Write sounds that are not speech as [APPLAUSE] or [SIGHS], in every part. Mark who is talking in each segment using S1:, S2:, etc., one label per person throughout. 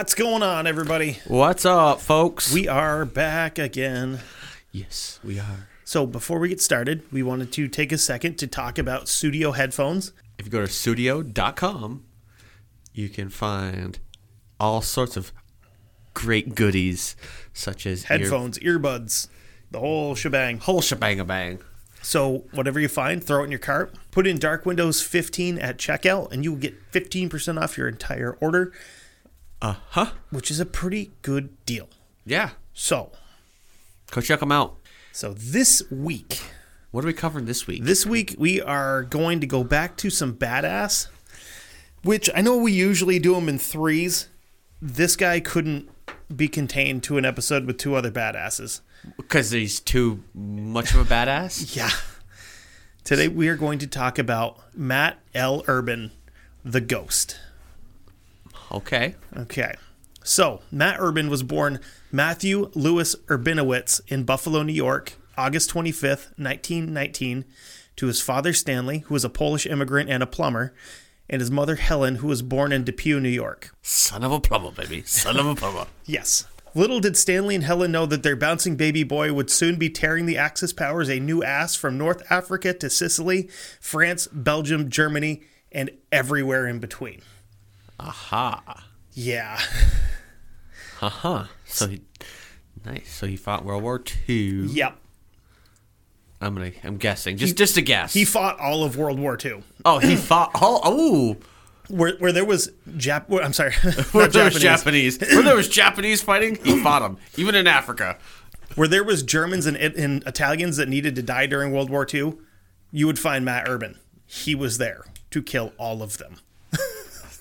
S1: What's going on, everybody?
S2: What's up, folks?
S1: We are back again.
S2: yes, we are.
S1: So, before we get started, we wanted to take a second to talk about studio headphones.
S2: If you go to studio.com, you can find all sorts of great goodies, such as ear-
S1: Headphones, earbuds, the whole shebang.
S2: whole shebang a bang.
S1: So, whatever you find, throw it in your cart. Put in Dark Windows 15 at checkout, and you will get 15% off your entire order,
S2: Uh huh.
S1: which is a pretty good deal.
S2: Yeah,
S1: So,
S2: go check them out.
S1: so this week,
S2: What are we covering this week?
S1: This week we are going to go back to some badass, which I know we usually do them in threes. This guy couldn't be contained to an episode with two other badasses.
S2: Because he's too much of a badass. [LAUGHS]
S1: Yeah. Today we are going to talk about Matt L. Urban, the ghost.
S2: Okay.
S1: Okay. So, Matt Urban was born Matthew Louis Urbanowitz in Buffalo, New York, August 25th, 1919, to his father Stanley, who was a Polish immigrant and a plumber, and his mother Helen, who was born in Depew, New York.
S2: Son of a plumber, baby. Son of a plumber. [LAUGHS]
S1: Yes. Little did Stanley and Helen know that their bouncing baby boy would soon be tearing the Axis powers a new ass from North Africa to Sicily, France, Belgium, Germany, and everywhere in between.
S2: Aha.
S1: Yeah. [LAUGHS]
S2: Huh. So he, nice. So he fought World War II.
S1: Yep.
S2: I'm gonna. I'm guessing. Just, just a guess.
S1: He fought all of World War II.
S2: oh, he [CLEARS THROAT] fought. all. oh.
S1: where where there was Jap. well, I'm sorry, [LAUGHS] [LAUGHS]
S2: Where there was
S1: Japanese.
S2: Japanese, where there was Japanese fighting, he fought them, even in Africa.
S1: Where there was Germans and, and Italians that needed to die during World War II, you would find Matt Urban. He was there to kill all of them.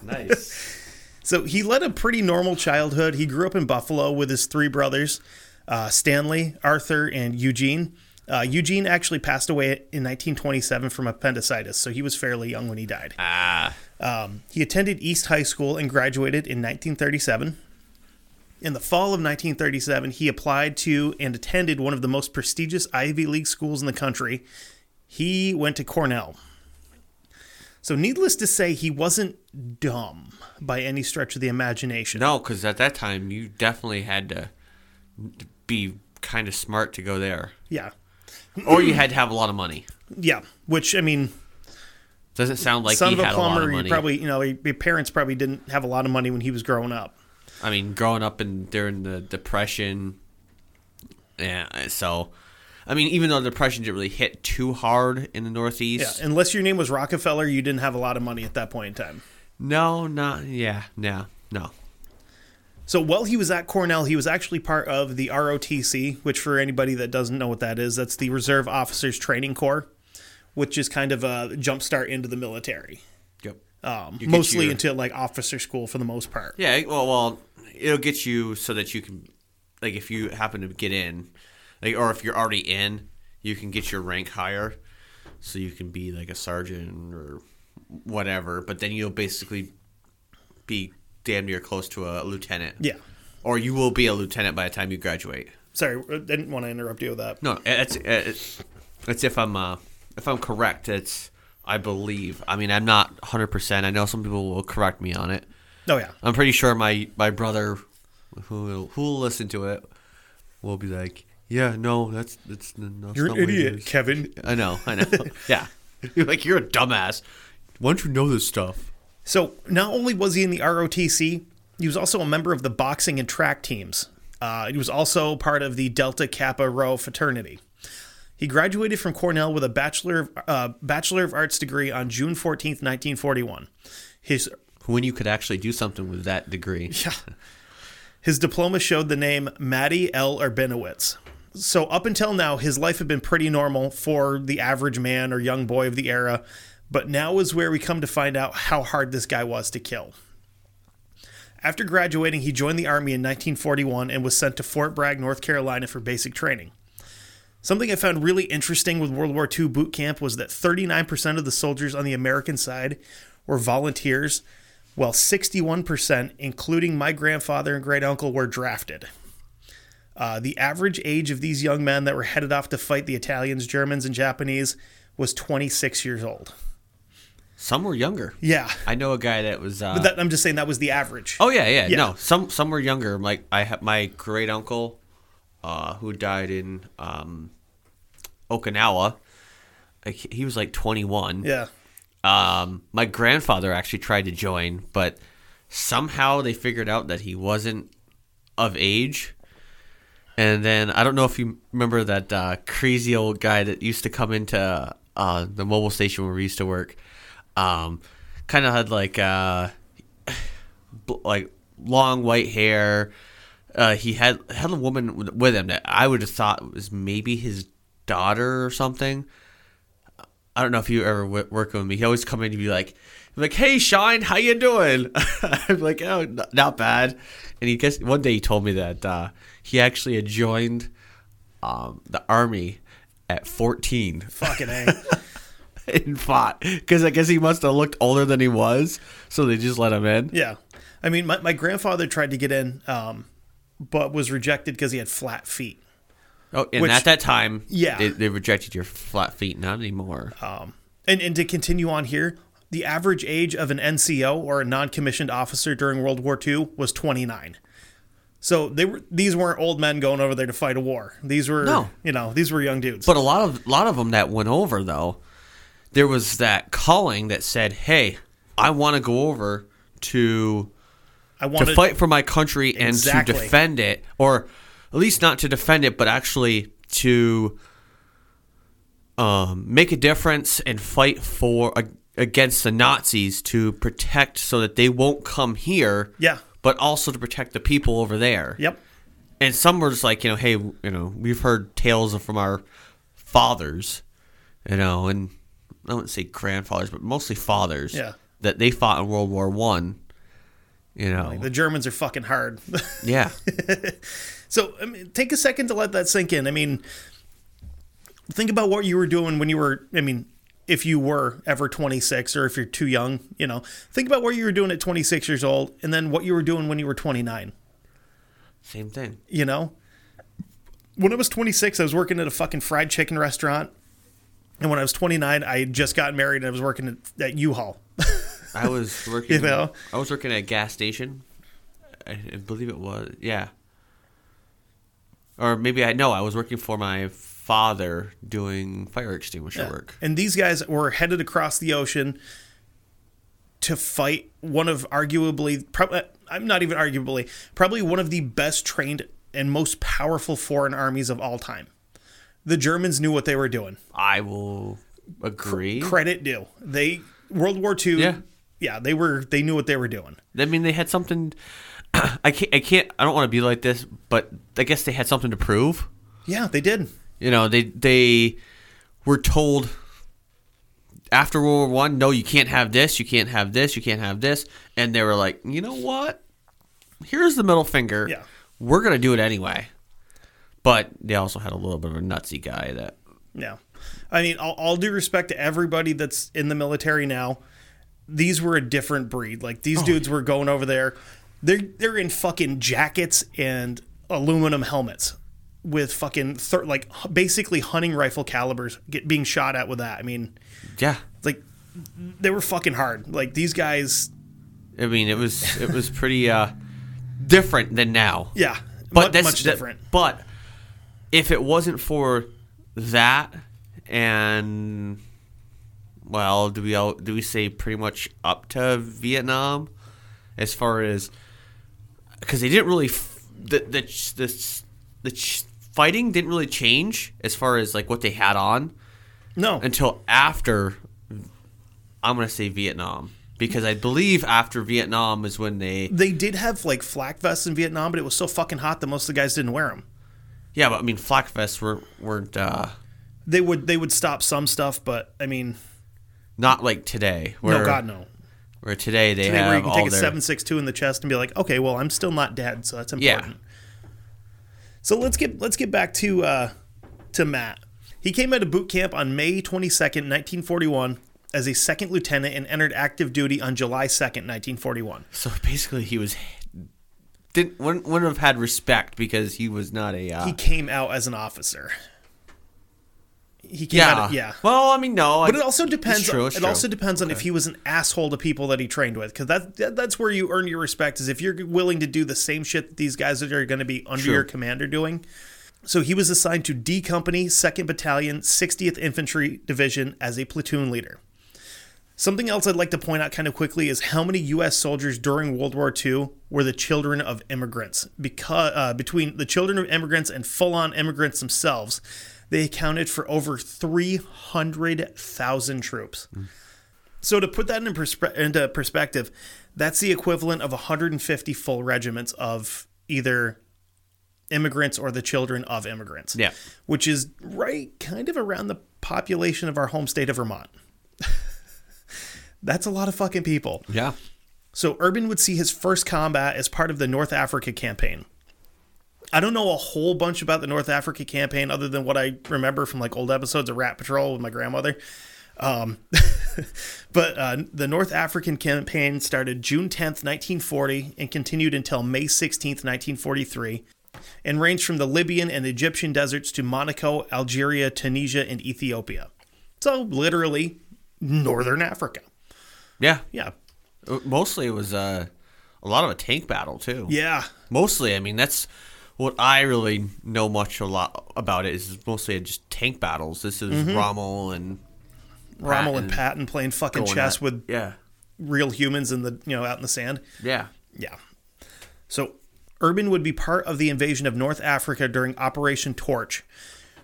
S2: Nice. [LAUGHS]
S1: So he led a pretty normal childhood. He grew up in Buffalo with his three brothers, uh, Stanley, Arthur, and Eugene. Uh, Eugene actually passed away in 1927 from appendicitis, so he was fairly young when he died.
S2: ah,
S1: Um, he attended East High School and graduated in 1937. In the fall of 1937, he applied to and attended one of the most prestigious Ivy League schools in the country. He went to Cornell. So, needless to say, he wasn't dumb by any stretch of the imagination.
S2: no, because at that time you definitely had to be kind of smart to go there,
S1: Yeah.
S2: or you had to have a lot of money.
S1: Yeah. Which, I mean,
S2: Doesn't sound like
S1: son
S2: he
S1: of a
S2: had a lot
S1: plumber,
S2: money.
S1: probably, you know, your parents probably didn't have a lot of money when he was growing up.
S2: I mean, growing up in during the depression, yeah. So, I mean, even though the depression didn't really hit too hard in the Northeast. Yeah.
S1: Unless your name was Rockefeller, you didn't have a lot of money at that point in time.
S2: no, not yeah, no, no.
S1: So while he was at Cornell, he was actually part of the ROTC, which for anybody that doesn't know what that is, that's the Reserve Officers Training Corps, which is kind of a jumpstart into the military.
S2: Yep.
S1: Um, mostly
S2: your-
S1: into like officer school for the most part.
S2: Yeah, well, well, it'll get you so that you can, like, if you happen to get in, like, or if you're already in, you can get your rank higher, so you can be like a sergeant or whatever. But then you'll basically be damn near close to a lieutenant.
S1: Yeah.
S2: Or you will be a lieutenant by the time you graduate.
S1: Sorry, I didn't want to interrupt you with that.
S2: No, it's it's, it's if I'm uh, if I'm correct. It's I believe. I mean, I'm not 100. percent I know some people will correct me on it.
S1: Oh yeah.
S2: I'm pretty sure my my brother, who will, who will listen to it, will be like, "Yeah, no, that's that's, that's
S1: You're
S2: not
S1: an idiot. Kevin. [LAUGHS]
S2: I know, I know. [LAUGHS] yeah, you're like you're a dumbass. Why don't you know this stuff?
S1: So not only was he in the ROTC, he was also a member of the boxing and track teams. Uh, he was also part of the Delta Kappa Rho fraternity. He graduated from Cornell with a bachelor of, uh, bachelor of arts degree on June 14th, 1941. His
S2: When you could actually do something with that degree. [LAUGHS]
S1: yeah, his diploma showed the name Matty L. Urbanowitz. So up until now, his life had been pretty normal for the average man or young boy of the era, but now is where we come to find out how hard this guy was to kill. After graduating, he joined the Army in 1941 and was sent to Fort Bragg, North Carolina for basic training. Something I found really interesting with World War II boot camp was that 39% of the soldiers on the American side were volunteers, while 61%, including my grandfather and great uncle, were drafted. Uh, the average age of these young men that were headed off to fight the Italians, Germans, and Japanese was 26 years old.
S2: Some were younger.
S1: Yeah,
S2: I know a guy that was. Uh,
S1: but that, I'm just saying that was the average.
S2: oh yeah, yeah,
S1: Yeah.
S2: No, some some were younger. Like I have my great uncle, uh, who died in um, Okinawa. Like, he was like 21.
S1: Yeah,
S2: Um, my grandfather actually tried to join, but somehow they figured out that he wasn't of age. And then I don't know if you remember that uh, crazy old guy that used to come into uh, the Mobil station where we used to work. Um, kind of had like uh, [SIGHS] like long white hair. Uh, he had had a woman with- him that I would have thought was maybe his daughter or something. I don't know if you ever w- work with me. He always come in and be like, like, "Hey, Shine, how you doing?" [LAUGHS] I'm like, "Oh, not bad." And he guess one day he told me that uh, he actually had joined um, the army at 14
S1: fucking a. [LAUGHS]
S2: and fought because I guess he must have looked older than he was, so they just let him in.
S1: yeah, I mean, my, my grandfather tried to get in, um, but was rejected because he had flat feet.
S2: Oh, and
S1: Which-
S2: at that time,
S1: Yeah.
S2: they, they rejected your flat feet. Not anymore.
S1: Um, And and to continue on here, the average age of an NCO or a non-commissioned officer during World War II was 29. So they were these weren't old men going over there to fight a war. These were
S2: No.
S1: you know, these were young dudes.
S2: But a lot of lot of them that went over though, there was that calling that said, "Hey, I want to go over to
S1: I
S2: want
S1: to
S2: fight for my country and
S1: Exactly.
S2: to defend it, or at least not to defend it, but actually to um, make a difference and fight for against the Nazis to protect so that they won't come here.
S1: Yeah.
S2: But also to protect the people over there.
S1: Yep.
S2: And some were just like, you know, hey, you know, we've heard tales from our fathers, you know, and I wouldn't say grandfathers, but mostly fathers.
S1: Yeah.
S2: That they fought in World War One. You know.
S1: The Germans are fucking hard. [LAUGHS]
S2: yeah.
S1: So I mean, take a second to let that sink in. I mean, think about what you were doing when you were. I mean, if you were ever 26, or if you're too young, you know, think about what you were doing at 26 years old, and then what you were doing when you were 29.
S2: Same thing.
S1: You know, when I was 26, I was working at a fucking fried chicken restaurant, and when I was 29, I had just got married and I was working at, at U-Haul.
S2: I was [LAUGHS] working.
S1: You know?
S2: I was working at a gas station. I, I believe it was. Yeah. Or maybe I know I was working for my father doing fire extinguisher work.
S1: And these guys were headed across the ocean to fight one of arguably, probably, uh, I'm not even arguably, probably one of the best trained and most powerful foreign armies of all time. The Germans knew what they were doing.
S2: I will agree.
S1: Credit due. They World War II.
S2: Yeah.
S1: yeah, they were. They knew what they were doing.
S2: I mean, they had something. [CLEARS THROAT] I can't. I can't. I don't want to be like this, but I guess they had something to prove.
S1: Yeah, they did.
S2: You know, they they were told after World War One, no, you can't have this, you can't have this, you can't have this, and they were like, you know what? Here's the middle finger.
S1: Yeah.
S2: we're gonna do it anyway. But they also had a little bit of a nutsy guy that.
S1: Yeah. I mean, all, all due respect to everybody that's in the military now, these were a different breed. Like
S2: Oh,
S1: these dudes were going over there. They're they're in fucking jackets and aluminum helmets with fucking thir- like basically hunting rifle calibers get being shot at with that. I mean,
S2: Yeah,
S1: like they were fucking hard. Like these guys,
S2: I mean, it was it was pretty uh, different than now.
S1: yeah,
S2: but
S1: much,
S2: that's
S1: much
S2: that-
S1: different.
S2: but if it wasn't for that, and well, do we all do we say pretty much up to Vietnam, as far as because they didn't really f- the the the the fighting didn't really change as far as like what they had on
S1: No,
S2: until after I'm gonna say Vietnam because I believe after Vietnam is when they
S1: they did have like flak vests in Vietnam, but it was so fucking hot that most of the guys didn't wear them.
S2: yeah, but I mean flak vests were weren't uh,
S1: They would they would stop some stuff, but I mean,
S2: not like today. Where,
S1: no, God no.
S2: Where today they
S1: Today
S2: have
S1: where you can take a
S2: their
S1: seven six two in the chest and be like, okay, well, I'm still not dead, so that's important. Yeah. So let's get let's get back to uh, to Matt. He came out of boot camp on May twenty second, nineteen forty one, as a second lieutenant and entered active duty on July second, nineteen forty one.
S2: So basically, he was didn't wouldn't, wouldn't have had respect because he was not a uh,
S1: He came out as an officer. He came
S2: Yeah.
S1: out of, yeah.
S2: Well, I mean, no.
S1: But it also depends.
S2: true, it's
S1: it
S2: true.
S1: also depends on if he was an asshole to people that he trained with, because that, that that's where you earn your respect. Is if you're willing to do the same shit that these guys that are going to be under
S2: True.
S1: your command are doing. So he was assigned to D Company, Second Battalion, 60th Infantry Division as a platoon leader. Something else I'd like to point out kind of quickly is how many U.S. soldiers during World War II were the children of immigrants. Because uh, between the children of immigrants and full-on immigrants themselves, they accounted for over 300,000 troops. So to put that in perspe- into perspective, that's the equivalent of 150 full regiments of either immigrants or the children of immigrants.
S2: Yeah.
S1: Which is right kind of around the population of our home state of Vermont. [LAUGHS] That's a lot of fucking people.
S2: Yeah.
S1: So Urban would see his first combat as part of the North Africa campaign. I don't know a whole bunch about the North Africa campaign other than what I remember from like old episodes of Rat Patrol with my grandmother. Um, [LAUGHS] but uh, the North African campaign started June 10th, 1940, and continued until May 16th, 1943, and ranged from the Libyan and Egyptian deserts to Monaco, Algeria, Tunisia, and Ethiopia. So literally, Northern Africa.
S2: Yeah.
S1: Yeah.
S2: Uh, Mostly it was uh, a lot of a tank battle too.
S1: Yeah.
S2: Mostly, I mean, that's what I really know much a lot about it is mostly just tank battles. This is
S1: Mm-hmm.
S2: Rommel and
S1: Rommel and
S2: and
S1: Patton playing fucking chess
S2: at-
S1: with
S2: yeah,
S1: real humans in the you know out in the sand.
S2: yeah,
S1: Yeah. So Urban would be part of the invasion of North Africa during Operation Torch.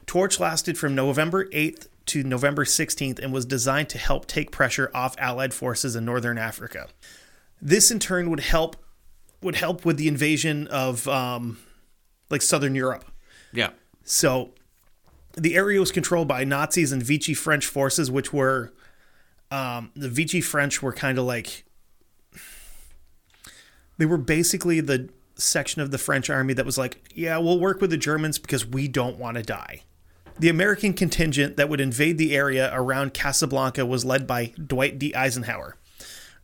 S1: Torch lasted from November 8th to November 16th and was designed to help take pressure off Allied forces in northern Africa. This in turn would help would help with the invasion of um, like southern Europe.
S2: yeah,
S1: So the area was controlled by Nazis and Vichy French forces, which were um, the Vichy French were kind of like they were basically the section of the French army that was like, yeah, we'll work with the Germans because we don't want to die. The American contingent that would invade the area around Casablanca was led by Dwight D. Eisenhower.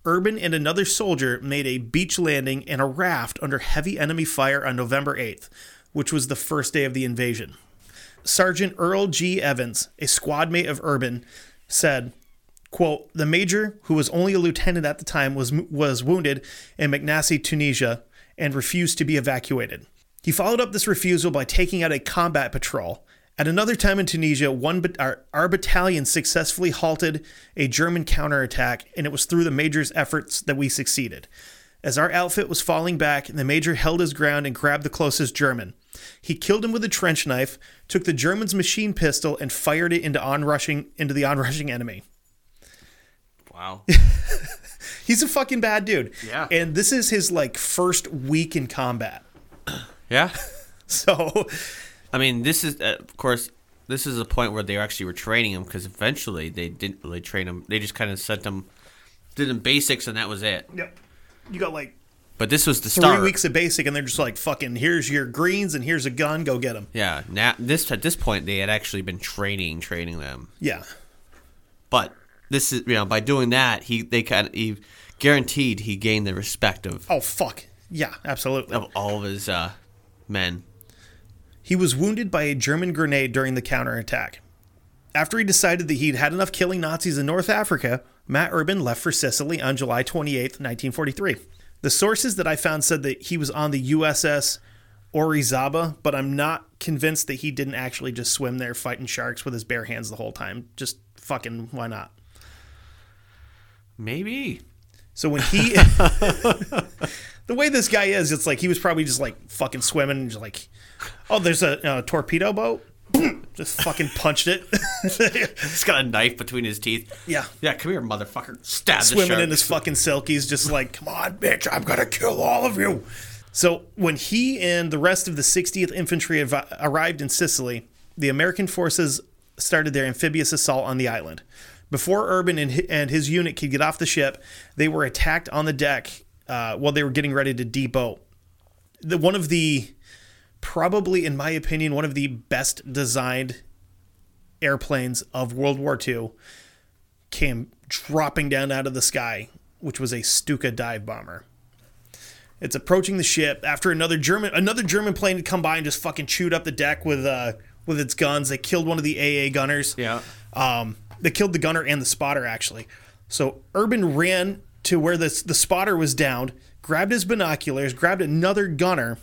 S1: Urban and another soldier made a beach landing in a raft under heavy enemy fire on November 8th, which was the first day of the invasion. Sergeant Earl G. Evans, a squad mate of Urban, said, quote, The major, who was only a lieutenant at the time, was, was wounded in Maknassy, Tunisia, and refused to be evacuated. He followed up this refusal by taking out a combat patrol. At another time in Tunisia, one our, our battalion successfully halted a German counterattack, and it was through the major's efforts that we succeeded. As our outfit was falling back, the major held his ground and grabbed the closest German. He killed him with a trench knife, took the German's machine pistol, and fired it into onrushing into the onrushing enemy.
S2: wow, [LAUGHS]
S1: He's a fucking bad dude.
S2: Yeah.
S1: And this is his like first week in combat.
S2: yeah. [LAUGHS]
S1: So
S2: I mean, this is uh, of course this is a point where they actually were training him because eventually they didn't really train him. They just kind of sent him, did them basics, and that was it.
S1: Yep. You got like
S2: But this was the
S1: three
S2: start.
S1: weeks of basic, and they're just like, fucking, here's your greens and here's a gun, go get them.
S2: Yeah. Now this at this point they had actually been training, training them.
S1: Yeah.
S2: But this is you know by doing that he they kind of he guaranteed he gained the respect of
S1: Oh, fuck. Yeah, absolutely.
S2: of all of his uh, men.
S1: He was wounded by a German grenade during the counterattack. After he decided that he'd had enough killing Nazis in North Africa, Matt Urban left for Sicily on July 28, 1943. The sources that I found said that he was on the USS Orizaba, but I'm not convinced that he didn't actually just swim there fighting sharks with his bare hands the whole time. Just fucking why not?
S2: Maybe.
S1: So when he, [LAUGHS] the way this guy is, it's like he was probably just like fucking swimming and just like, oh, there's a, a torpedo boat. [LAUGHS] just fucking punched it. [LAUGHS]
S2: He's got a knife between his teeth.
S1: yeah.
S2: Yeah, come here, motherfucker. Stab
S1: Swimming in his fucking silkies, just like, come on, bitch, I'm gonna kill all of you. So when he and the rest of the 60th Infantry av- arrived in Sicily, the American forces started their amphibious assault on the island. Before Urban and his unit could get off the ship, they were attacked on the deck uh, while they were getting ready to deboat. The one of the probably, in my opinion, one of the best designed airplanes of World War II came dropping down out of the sky, which was a Stuka dive bomber. It's approaching the ship after another German another German plane had come by and just fucking chewed up the deck with uh, with its guns. They killed one of the AA gunners.
S2: Yeah.
S1: Um, they killed the gunner and the spotter actually. So Urban ran to where the the spotter was downed, grabbed his binoculars, grabbed another gunner.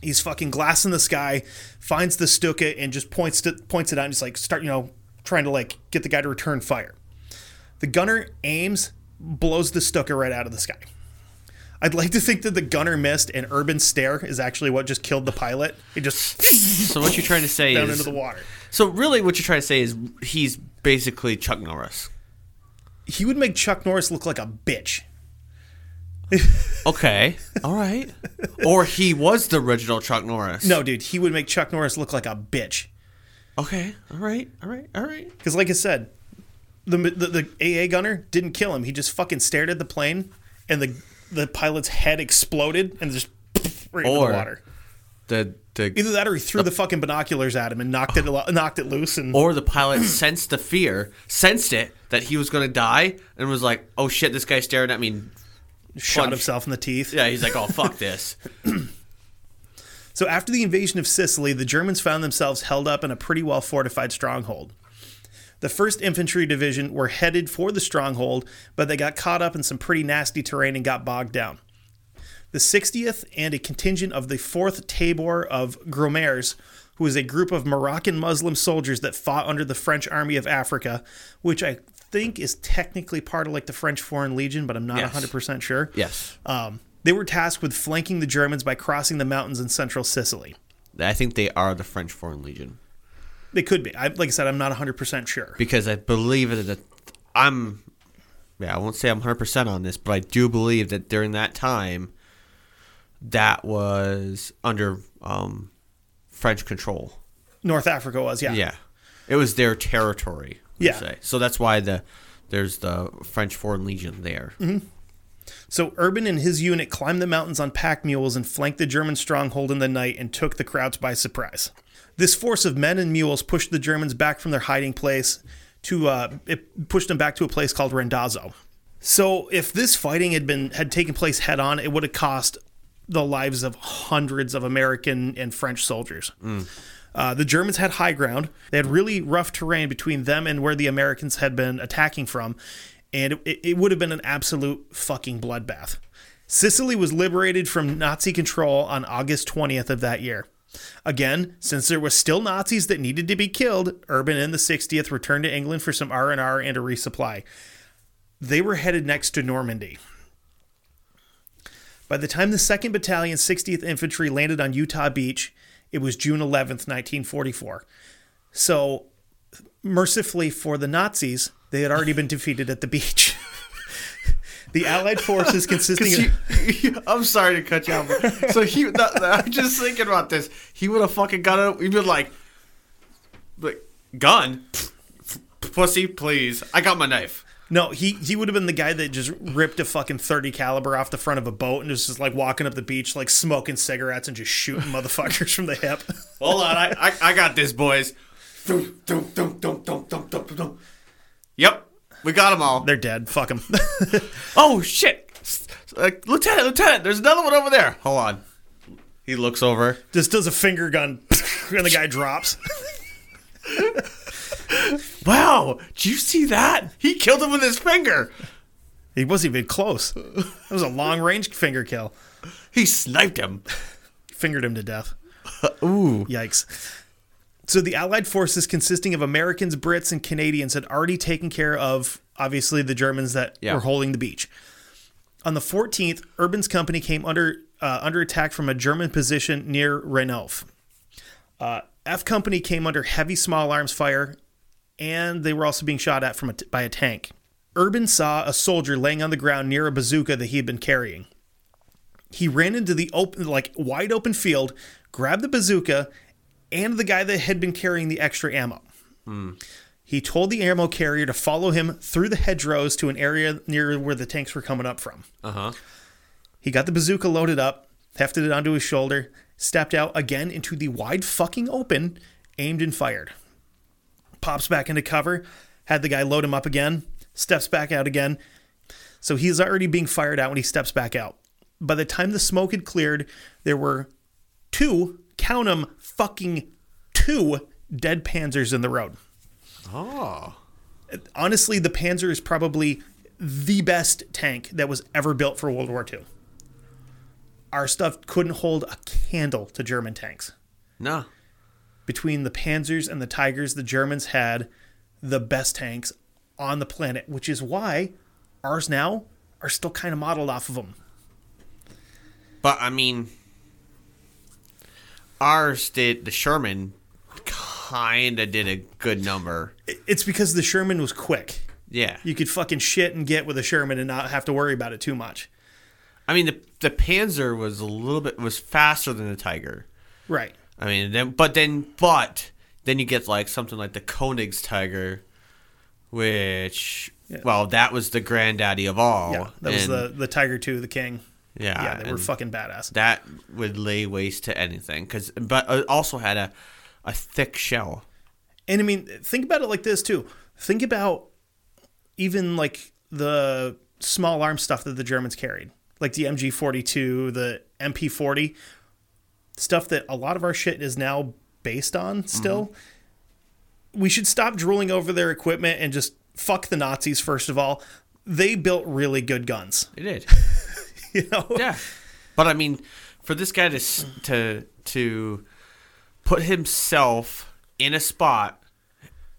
S1: He's fucking glass in the sky, finds the Stuka and just points to points it out and just like start, you know, trying to like get the guy to return fire. The gunner aims, blows the Stuka right out of the sky. I'd like to think that the gunner missed and Urban stare is actually what just killed the pilot. He just
S2: So what you're trying to say is
S1: down
S2: is
S1: into the water.
S2: so really what you're trying to say is he's basically Chuck Norris.
S1: He would make Chuck Norris look like a bitch.
S2: Okay. All right. or he was the original Chuck Norris.
S1: No, dude, he would make Chuck Norris look like a bitch.
S2: Okay. All right. All right. All right.
S1: Because, like I said, the, the the AA gunner didn't kill him. He just fucking stared at the plane, and the the pilot's head exploded and just [LAUGHS] right into the water.
S2: The the
S1: Either that, or he threw the fucking binoculars at him and knocked it knocked it loose. And
S2: or the pilot [CLEARS THROAT] sensed the fear, sensed it that he was going to die, and was like, "Oh shit, this guy's staring at me."
S1: Shot
S2: punch.
S1: himself in the teeth.
S2: Yeah, he's like, "Oh fuck this." [CLEARS THROAT]
S1: So after the invasion of Sicily, the Germans found themselves held up in a pretty well fortified stronghold. The 1st Infantry Division were headed for the stronghold, but they got caught up in some pretty nasty terrain and got bogged down. The 60th and a contingent of the 4th Tabor of Goumiers, who is a group of Moroccan Muslim soldiers that fought under the French Army of Africa, which I think is technically part of like the French Foreign Legion, but I'm not
S2: Yes.
S1: 100% sure.
S2: yes,
S1: Um, they were tasked with flanking the Germans by crossing the mountains in central Sicily.
S2: I think they are the French Foreign Legion
S1: They could be. I, like I said, I'm not 100% sure.
S2: because I believe that I'm. Yeah, I won't say I'm 100 percent on this, but I do believe that during that time, that was under um, French control.
S1: North Africa was, yeah.
S2: Yeah, it was their territory.
S1: Yeah.
S2: se. So that's why the there's the French Foreign Legion there.
S1: So Urban and his unit climbed the mountains on pack mules and flanked the German stronghold in the night and took the Krauts by surprise. This force of men and mules pushed the Germans back from their hiding place to uh, it pushed them back to a place called Randazzo. So if this fighting had been had taken place head on, it would have cost the lives of hundreds of American and French soldiers. Uh, the Germans had high ground. They had really rough terrain between them and where the Americans had been attacking from, and it, it would have been an absolute fucking bloodbath. Sicily was liberated from Nazi control on August 20th of that year. Again, since there was still Nazis that needed to be killed, Urban and the 60th returned to England for some R&R and a resupply. They were headed next to Normandy. By the time the 2nd Battalion, 60th Infantry landed on Utah Beach, it was June 11th, 1944. So, mercifully for the Nazis, they had already been defeated at the beach. [LAUGHS] the Allied forces [LAUGHS] consisting of.
S2: I'm sorry to cut you off. So he, that, that- I'm just thinking about this. He would have fucking got it. He'd been like, like gun, pussy, please. I got my knife.
S1: No, he he would have been the guy that just ripped a fucking thirty caliber off the front of a boat and was just like walking up the beach, like smoking cigarettes and just shooting [LAUGHS] motherfuckers from the hip. [LAUGHS]
S2: Hold on, I, I, I got this, boys. Dum, dum, dum, dum, dum, dum, dum, dum. Yep, we got them all.
S1: They're dead. Fuck them. [LAUGHS]
S2: Oh shit, uh, Lieutenant, Lieutenant, there's another one over there. Hold on. He looks over.
S1: just does a finger gun, and the guy drops.
S2: Wow, did you see that? He killed him with his finger.
S1: He wasn't even close. It was a long range finger kill.
S2: He sniped him.
S1: Fingered him to death.
S2: Ooh.
S1: Yikes. So the Allied forces, consisting of Americans, Brits, and Canadians, had already taken care of, obviously, the Germans that
S2: Yeah.
S1: were holding the beach. On the 14th, Urban's company came under uh, under attack from a German position near Renouf. Uh, F Company came under heavy small arms fire, and they were also being shot at from a t- by a tank. Urban saw a soldier laying on the ground near a bazooka that he had been carrying. He ran into the open, like wide open field, grabbed the bazooka and the guy that had been carrying the extra ammo. He told the ammo carrier to follow him through the hedgerows to an area near where the tanks were coming up from.
S2: Uh huh.
S1: He got the bazooka loaded up, hefted it onto his shoulder, stepped out again into the wide fucking open, aimed and fired. Pops back into cover, had the guy load him up again, steps back out again. So he's already being fired out when he steps back out. By the time the smoke had cleared, there were two, count count 'em, fucking two dead Panzers in the road.
S2: Oh.
S1: Honestly, the Panzer is probably the best tank that was ever built for World War II. Our stuff couldn't hold a candle to German tanks.
S2: No.
S1: Between the Panzers and the Tigers, the Germans had the best tanks on the planet, which is why ours now are still kind of modeled off of them.
S2: But I mean, ours did the Sherman kind of did a good number.
S1: It's because the Sherman was quick.
S2: Yeah.
S1: You could fucking shit and get with a Sherman and not have to worry about it too much.
S2: I mean, the the Panzer was a little bit was faster than the Tiger.
S1: Right.
S2: I mean, then but then but then you get like something like the Koenigs Tiger, which well that was the granddaddy of all.
S1: Yeah. That was the, the Tiger 2, the King.
S2: yeah
S1: Yeah, they were fucking badass.
S2: that would lay waste to anything because but it also had a a thick shell.
S1: And I mean, think about it like this too. Think about even like the small arm stuff that the Germans carried, like the MG 42, the MP 40, stuff that a lot of our shit is now based on still. We should stop drooling over their equipment and just fuck the Nazis, first of all. They built really good guns.
S2: They did. [LAUGHS]
S1: You know?
S2: Yeah, but I mean, for this guy to to to put himself in a spot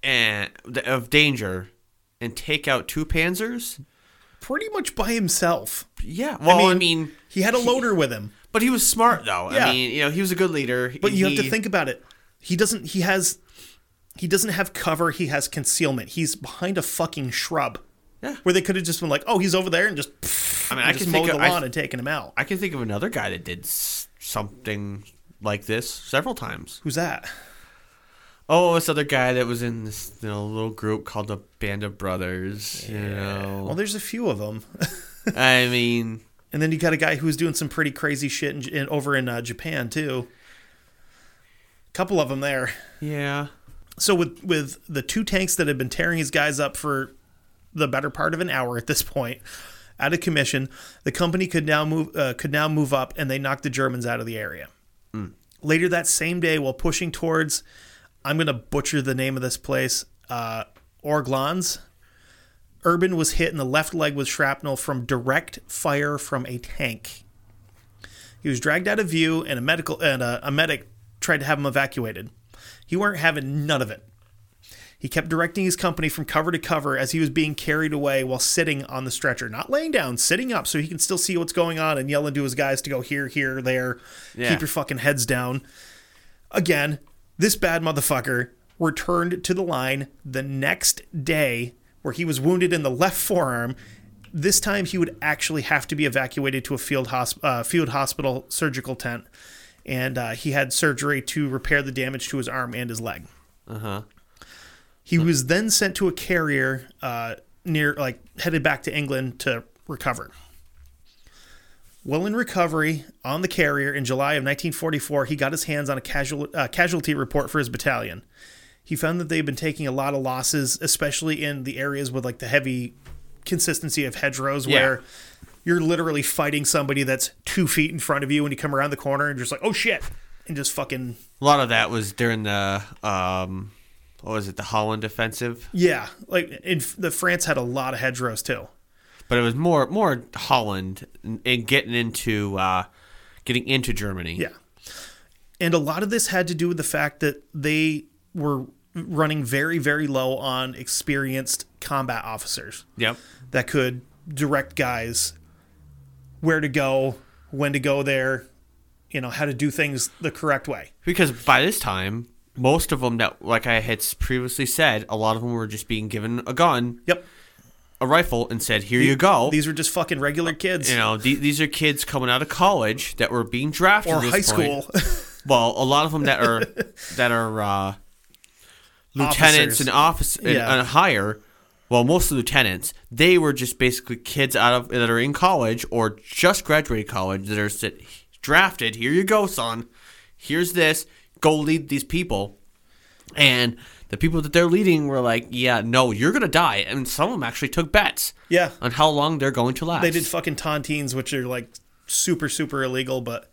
S2: and of danger and take out two Panzers.
S1: Pretty much by himself.
S2: Yeah, well, I mean,
S1: mean, He had a loader with him.
S2: But he was smart though.
S1: Yeah.
S2: I mean, you know, he was a good leader.
S1: But you have to think about it. He doesn't. He has. He doesn't have cover. He has concealment. He's behind a fucking shrub.
S2: Yeah.
S1: Where they could have just been like, "Oh, he's over there," and just.
S2: I mean, I can think
S1: the
S2: of,
S1: lawn
S2: I,
S1: and taken him out.
S2: I can think of another guy that did something like this several times.
S1: Who's that?
S2: Oh, this other guy that was in this you know, little group called the Band of Brothers. You know,
S1: Well, there's a few of them, [LAUGHS]
S2: I mean,
S1: and then you got a guy who's doing some pretty crazy shit in, in, over in uh, Japan too. Couple of them there.
S2: yeah.
S1: So with with the two tanks that have been tearing his guys up for the better part of an hour at this point, out of commission, the company could now move uh, could now move up, and they knocked the Germans out of the area. Later that same day, while pushing towards, I'm going to butcher the name of this place, uh, Orglandes. Urban was hit in the left leg with shrapnel from direct fire from a tank. He was dragged out of view, and a medical and a, a medic tried to have him evacuated. He weren't having none of it. He kept directing his company from cover to cover as he was being carried away while sitting on the stretcher, not laying down, sitting up so he can still see what's going on and yelling to his guys to go here, here, there.
S2: Yeah.
S1: Keep your fucking heads down. Again, this bad motherfucker returned to the line the next day where he was wounded in the left forearm. This time he would actually have to be evacuated to a field, hosp- uh, field hospital surgical tent. And uh, he had surgery to repair the damage to his arm and his leg.
S2: Uh huh.
S1: He was then sent to a carrier uh, near, like, headed back to England to recover. While in recovery on the carrier in July of 1944, he got his hands on a casual, uh, casualty report for his battalion. He found that they'd been taking a lot of losses, especially in the areas with like the heavy consistency of hedgerows,
S2: Yeah.
S1: where you're literally fighting somebody that's two feet in front of you, when you come around the corner and you're just like, oh shit, and just fucking
S2: A lot of that was during the um, what was it, the Holland offensive?
S1: yeah. Like in the France had a lot of hedgerows too.
S2: But it was more more Holland and, and getting into uh, getting into Germany.
S1: Yeah. And a lot of this had to do with the fact that they were running very, very low on experienced combat officers
S2: Yep.
S1: that could direct guys where to go, when to go there, you know, how to do things the correct way.
S2: Because by this time, most of them that, like I had previously said, a lot of them were just being given a gun,
S1: Yep.
S2: a rifle, and said, "Here you go."
S1: These were just fucking regular kids
S2: you know, the- these are kids coming out of college that were being drafted
S1: or high
S2: point.
S1: school. [LAUGHS]
S2: Well, a lot of them that are [LAUGHS] that are uh, lieutenants
S1: Officers.
S2: and office and,
S1: Yeah.
S2: and higher. Well, most of the lieutenants, they were just basically kids out of that are in college or just graduated college that are sit, drafted. Here you go, son. Here's this. Go lead these people. And the people that they're leading were like, "Yeah, no, you're gonna die." And some of them actually took bets
S1: yeah.
S2: on how long they're going to last.
S1: They did fucking tontines, which are like super, super illegal, but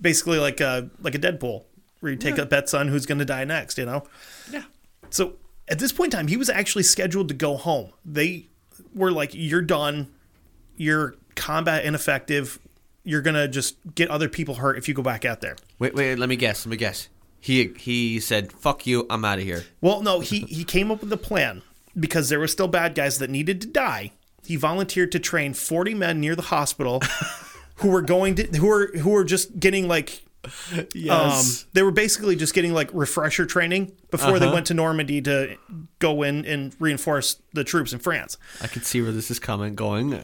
S1: basically like a like a Deadpool. Where you take a bets on who's going to die next. You know.
S2: Yeah.
S1: So at this point in time, he was actually scheduled to go home. They were like, "You're done. You're combat ineffective. You're gonna just get other people hurt if you go back out there."
S2: Wait, wait. Let me guess. Let me guess. He he said, "Fuck you. I'm out of here."
S1: Well, no, he he came up with a plan because there were still bad guys that needed to die. He volunteered to train 40 men near the hospital [LAUGHS] who were going to who were who were just getting like um, they were basically just getting like refresher training before they went to Normandy to go in and reinforce the troops in France.
S2: I can see where this is coming, going.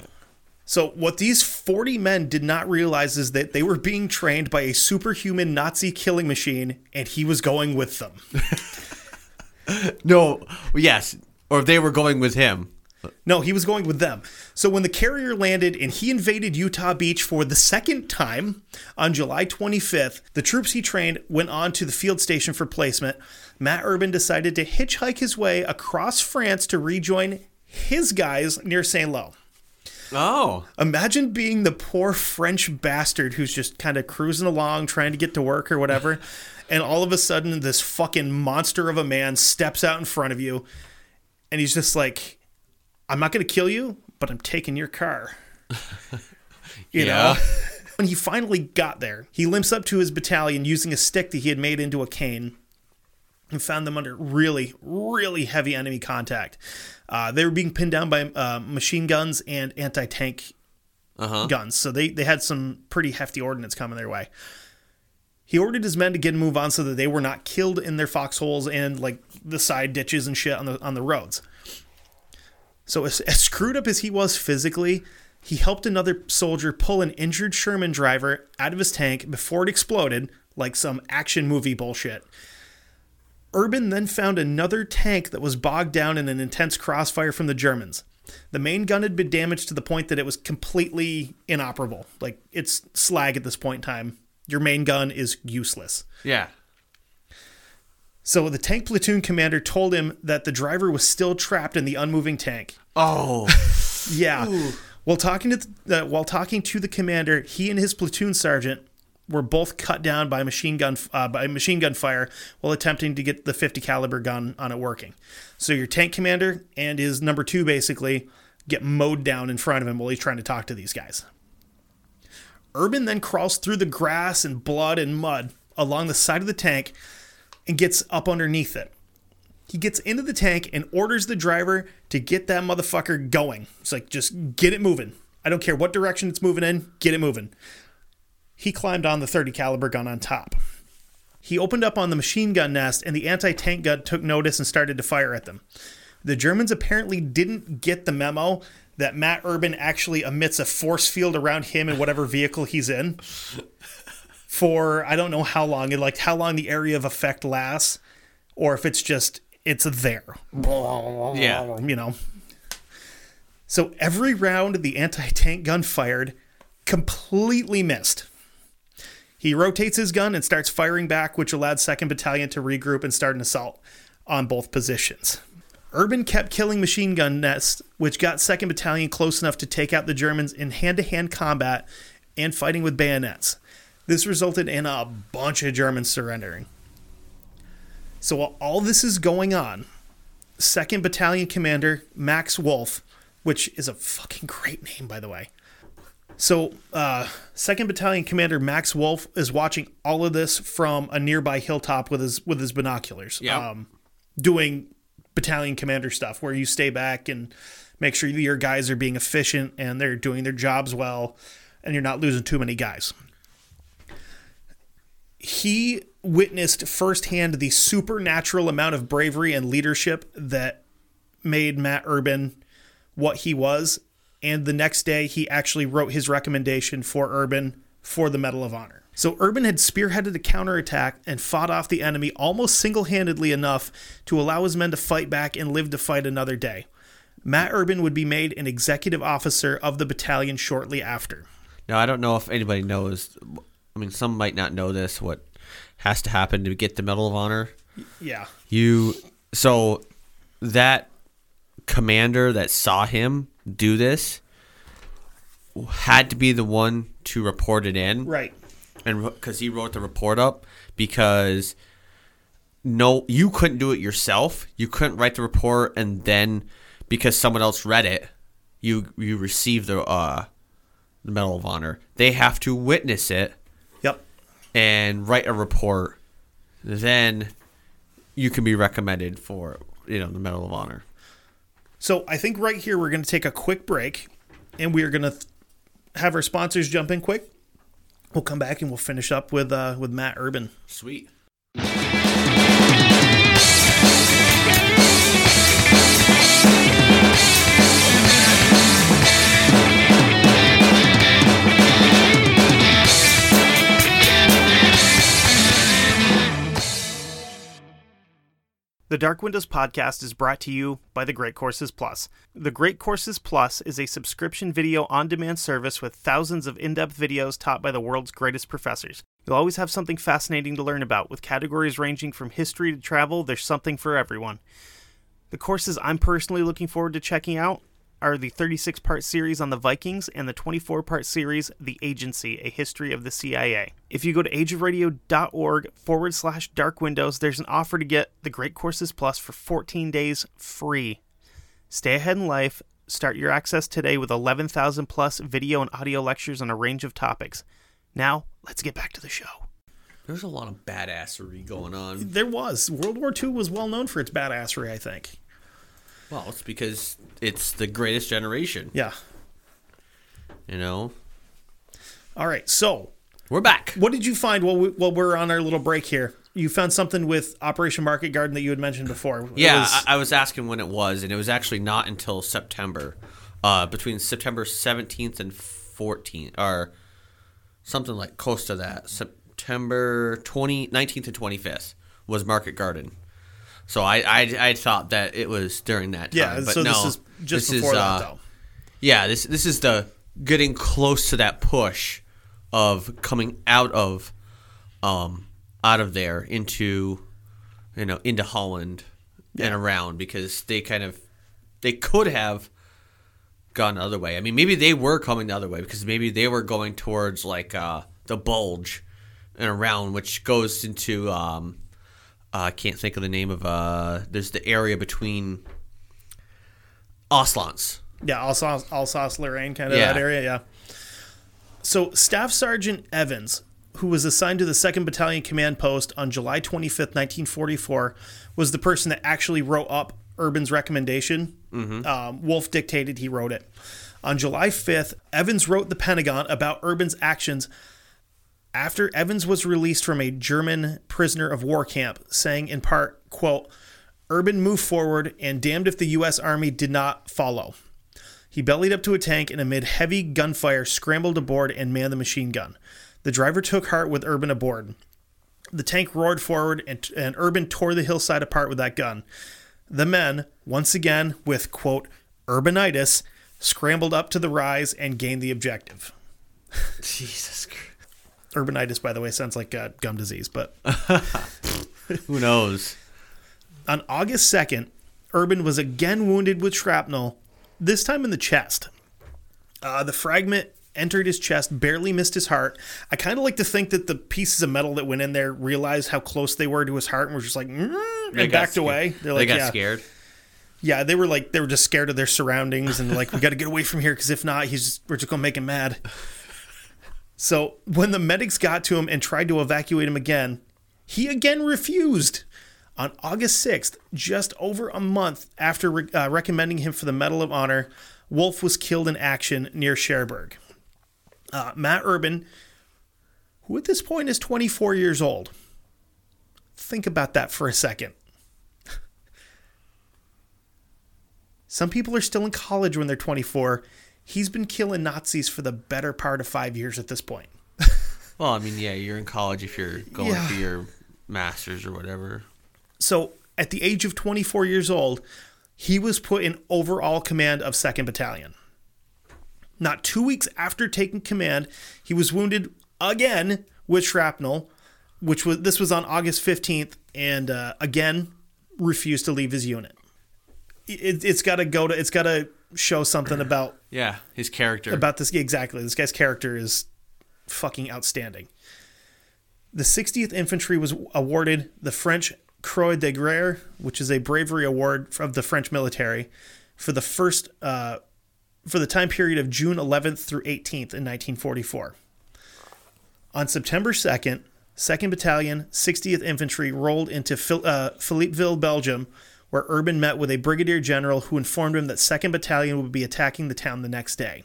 S1: So, what these 40 men did not realize is that they were being trained by a superhuman Nazi killing machine, and he was going with them. [LAUGHS]
S2: No, yes, or they were going with him.
S1: No, he was going with them. So, when the carrier landed and he invaded Utah Beach for the second time on July 25th, the troops he trained went on to the field station for placement. Matt Urban decided to hitchhike his way across France to rejoin his guys near St. Lo.
S2: Oh,
S1: Imagine being the poor French bastard who's just kind of cruising along trying to get to work or whatever. [LAUGHS] and all of a sudden, this fucking monster of a man steps out in front of you. And he's just like, I'm not going to kill you, but I'm taking your car. [LAUGHS] you know? [LAUGHS] When he finally got there, he limps up to his battalion using a stick that he had made into a cane and found them under really, really heavy enemy contact. Uh, they were being pinned down by uh, machine guns and anti tank
S2: uh huh.
S1: guns, so they, they had some pretty hefty ordnance coming their way. He ordered his men to get and move on so that they were not killed in their foxholes and like the side ditches and shit on the on the roads. So as, as screwed up as he was physically, he helped another soldier pull an injured Sherman driver out of his tank before it exploded, like some action movie bullshit. Urban then found another tank that was bogged down in an intense crossfire from the Germans. The main gun had been damaged to the point that it was completely inoperable. Like it's slag at this point in time. Your main gun is useless.
S2: Yeah.
S1: So the tank platoon commander told him that the driver was still trapped in the unmoving tank.
S2: Oh, [LAUGHS]
S1: Yeah. While talking to the, uh, while talking to the commander, he and his platoon sergeant were both cut down by machine gun uh, by machine gun fire while attempting to get the 50 caliber gun on it working. So your tank commander and his number 2 basically get mowed down in front of him while he's trying to talk to these guys. Urban then crawls through the grass and blood and mud along the side of the tank and gets up underneath it. He gets into the tank and orders the driver to get that motherfucker going. It's like, just get it moving. I don't care what direction it's moving in, get it moving. He climbed on the 30 caliber gun on top. He opened up on the machine gun nest and the anti-tank gun took notice and started to fire at them. The Germans apparently didn't get the memo that Matt Urban actually emits a force field around him and whatever vehicle he's in for I don't know how long, and like how long the area of effect lasts, or if it's just it's there.
S2: Yeah.
S1: You know. So every round the anti-tank gun fired completely missed. He rotates his gun and starts firing back, which allowed 2nd Battalion to regroup and start an assault on both positions. Urban kept killing machine gun nests, which got 2nd Battalion close enough to take out the Germans in hand to hand combat and fighting with bayonets. This resulted in a bunch of Germans surrendering. So while all this is going on, 2nd Battalion Commander Max Wolf, which is a fucking great name, by the way. So, uh, 2nd Battalion Commander Max Wolf is watching all of this from a nearby hilltop with his with his binoculars.
S2: Yeah.
S1: Um, doing battalion commander stuff where you stay back and make sure your guys are being efficient and they're doing their jobs well and you're not losing too many guys. He witnessed firsthand the supernatural amount of bravery and leadership that made Matt Urban what he was. And the next day, he actually wrote his recommendation for Urban for the Medal of Honor. So Urban had spearheaded a counterattack and fought off the enemy almost single handedly enough to allow his men to fight back and live to fight another day. Matt Urban would be made an executive officer of the battalion shortly after.
S2: Now I don't know if anybody knows. I mean, some might not know this. What has to happen to get the Medal of Honor?
S1: Yeah.
S2: You so that commander that saw him do this had to be the one to report it in,
S1: Right.
S2: and because he wrote the report up because no, you couldn't do it yourself. You couldn't write the report and then because someone else read it, you you receive the uh, the Medal of Honor. They have to witness it. And write a report. Then you can be recommended for you know the Medal of Honor.
S1: So I think right here we're going to take a quick break, and we are going to th- have our sponsors jump in quick. We'll come back and we'll finish up with uh, with Matt Urban.
S2: Sweet.
S1: The Dark Windows podcast is brought to you by the Great Courses Plus. The Great Courses Plus is a subscription video on demand service with thousands of in depth videos taught by the world's greatest professors. You'll always have something fascinating to learn about, with categories ranging from history to travel, there's something for everyone. The courses I'm personally looking forward to checking out are the 36 part series on the Vikings and the 24 part series, The Agency A History of the CIA. If you go to ageofradio.org forward slash dark windows, there's an offer to get the Great Courses Plus for 14 days free. Stay ahead in life. Start your access today with 11,000 plus video and audio lectures on a range of topics. Now, let's get back to the show.
S2: There's a lot of badassery going on.
S1: There was. World War II was well known for its badassery, I think.
S2: Well, it's because it's the greatest generation.
S1: Yeah.
S2: You know,
S1: All right. So,
S2: we're back.
S1: what did you find while, we, while we're on our little break here? You found something with Operation Market Garden that you had mentioned before.
S2: Yeah,
S1: was-
S2: I, I was asking when it was, and it was actually not until September, uh, between September 17th and 14th, or something like close to that. September 20, 19th and 25th was Market Garden. So I, I, I thought that it was during that time.
S1: yeah.
S2: but
S1: So
S2: no,
S1: this is just
S2: this
S1: before
S2: is,
S1: that, though.
S2: Yeah, this this is the getting close to that push of coming out of um out of there into you know into Holland and around because they kind of they could have gone the other way. I mean, maybe they were coming the other way because maybe they were going towards like uh the bulge and around which goes into um uh, I can't think of the name of uh there's the area between Oslans.
S1: Yeah, Alsace, Alsace Lorraine, kind of
S2: Yeah.
S1: that area. Yeah. So, Staff Sergeant Evans, who was assigned to the 2nd Battalion Command Post on July 25th, 1944, was the person that actually wrote up Urban's recommendation. Um, Wolf dictated, he wrote it. On July 5th, Evans wrote the Pentagon about Urban's actions after Evans was released from a German prisoner of war camp, saying in part, quote, Urban moved forward and damned if the U.S. Army did not follow. He bellied up to a tank and amid heavy gunfire scrambled aboard and manned the machine gun. The driver took heart with Urban aboard. The tank roared forward and, and Urban tore the hillside apart with that gun. The men, once again with, quote, urbanitis, scrambled up to the rise and gained the objective. [LAUGHS]
S2: Jesus Christ.
S1: Urbanitis, by the way, sounds like uh, gum disease, but [LAUGHS] [LAUGHS]
S2: Who knows?
S1: on August 2nd, Urban was again wounded with shrapnel, this time in the chest. Uh, the fragment entered his chest, barely missed his heart. I kind of like to think that the pieces of metal that went in there realized how close they were to his heart and were just like, "Mm," and backed
S2: scared.
S1: away. They're
S2: they
S1: like,
S2: got
S1: yeah.
S2: scared.
S1: Yeah, they were like, they were just scared of their surroundings and like, we got to get away from here because if not, he's just, we're just going to make him mad. So when the medics got to him and tried to evacuate him again, he again refused. On August 6th, just over a month after re- uh, recommending him for the Medal of Honor, Wolf was killed in action near Cherbourg. Uh, Matt Urban, who at this point is 24 years old, think about that for a second. [LAUGHS] Some people are still in college when they're 24. He's been killing Nazis for the better part of five years at this point. [LAUGHS]
S2: Well, I mean, yeah, you're in college if you're going
S1: Yeah.
S2: for your masters or whatever.
S1: So, at the age of 24 years old, he was put in overall command of 2nd Battalion. Not two weeks after taking command, he was wounded again with shrapnel, which was this was on August 15th, and uh, again refused to leave his unit. It, it's got to go to. It's got to show something about
S2: Yeah, his character.
S1: about this exactly. This guy's character is fucking outstanding. The 60th Infantry was awarded the French Croix de Guerre, which is a bravery award of the French military, for the first uh, for the time period of June 11th through 18th in 1944. On September 2nd, 2nd Battalion, 60th Infantry rolled into Phil- uh, Philippeville, Belgium, where Urban met with a brigadier general who informed him that 2nd Battalion would be attacking the town the next day.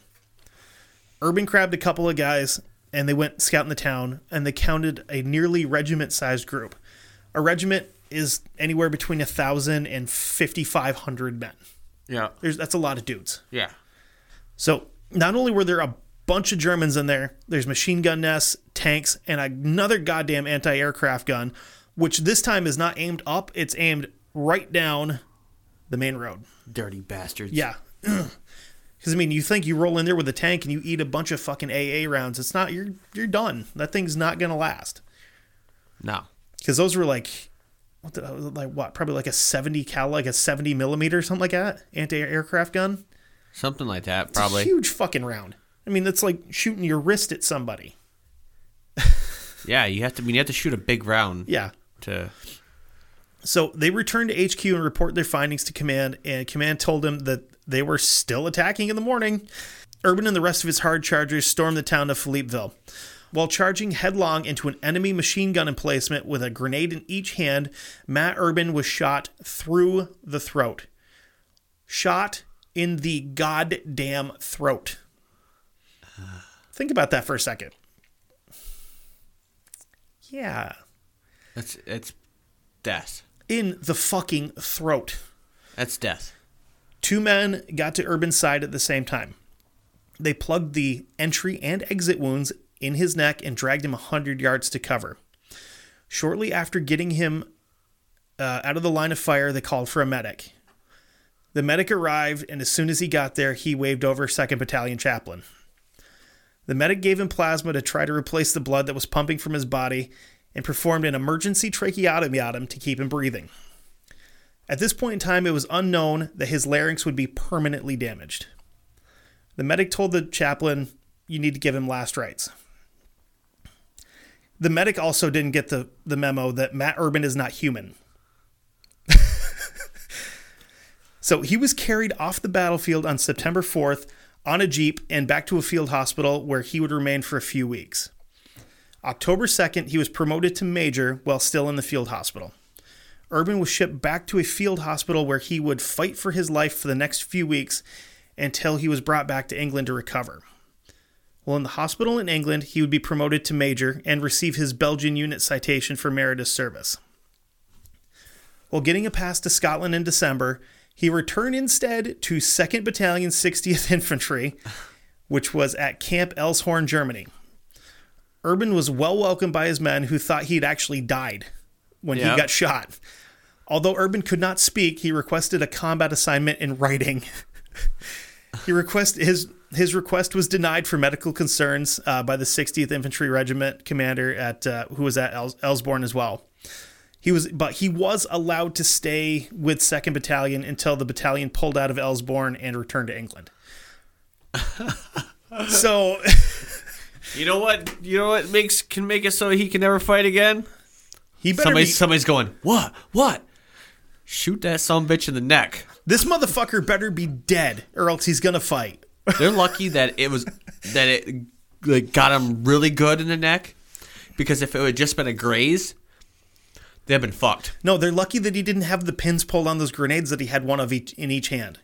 S1: Urban grabbed a couple of guys and they went scouting the town and they counted a nearly regiment sized group. A regiment is anywhere between a thousand and 5,500 men.
S2: Yeah.
S1: There's, that's a lot of dudes.
S2: Yeah.
S1: So not only were there a bunch of Germans in there, there's machine gun nests, tanks, and another goddamn anti aircraft gun, which this time is not aimed up, it's aimed right down the main road.
S2: Dirty bastards.
S1: Yeah. [CLEARS THROAT] Because I mean, you think you roll in there with a tank and you eat a bunch of fucking AA rounds. It's not. You're you're done. That thing's not gonna last.
S2: No.
S1: Because those were like, what the, like what? Probably like a seventy cal, like a seventy millimeter, something like that. Anti aircraft gun.
S2: Something like that,
S1: It's a
S2: probably.
S1: huge fucking round. I mean, that's like shooting your wrist at somebody. [LAUGHS]
S2: Yeah, you have to. I mean, you have to shoot a big round
S1: Yeah.
S2: to.
S1: So they returned to HQ and report their findings to command, and command told them that they were still attacking in the morning. Urban and the rest of his hard chargers stormed the town of Philippeville. While charging headlong into an enemy machine gun emplacement with a grenade in each hand, Matt Urban was shot through the throat. Shot in the goddamn throat. Think about that for a second. Yeah.
S2: That's it's death.
S1: In the fucking throat.
S2: That's death.
S1: Two men got to Urban's side at the same time. They plugged the entry and exit wounds in his neck and dragged him 100 yards to cover. Shortly after getting him uh, out of the line of fire, they called for a medic. The medic arrived, and as soon as he got there, he waved over 2nd Battalion chaplain. The medic gave him plasma to try to replace the blood that was pumping from his body and performed an emergency tracheotomy on him to keep him breathing. At this point in time, it was unknown that his larynx would be permanently damaged. The medic told the chaplain, You need to give him last rites. The medic also didn't get the, the memo that Matt Urban is not human. [LAUGHS] so he was carried off the battlefield on September 4th on a Jeep and back to a field hospital where he would remain for a few weeks. October 2nd, he was promoted to major while still in the field hospital. Urban was shipped back to a field hospital where he would fight for his life for the next few weeks until he was brought back to England to recover. While in the hospital in England, he would be promoted to major and receive his Belgian unit citation for meritorious service. While getting a pass to Scotland in December, he returned instead to 2nd Battalion 60th [LAUGHS] Infantry, which was at Camp Elshorn, Germany. Urban was well welcomed by his men who thought he'd actually died when
S2: Yeah.
S1: he got shot. Although Urban could not speak, he requested a combat assignment in writing. [LAUGHS] he request his his request was denied for medical concerns uh, by the 60th Infantry Regiment commander at uh, who was at Els- Elsborn as well. He was, but he was allowed to stay with 2nd Battalion until the battalion pulled out of Elsborn and returned to England. [LAUGHS] so [LAUGHS]
S2: You know what? You know what makes can make it so he can never fight again?
S1: he better
S2: Somebody,
S1: be,
S2: somebody's going, what? What? Shoot that some bitch in the neck.
S1: this motherfucker better be dead or else he's gonna fight.
S2: They're lucky that it was that it like got him really good in the neck, because if it had just been a graze, they'd have been fucked.
S1: No, they're lucky that he didn't have the pins pulled on those grenades that he had one of each in each hand.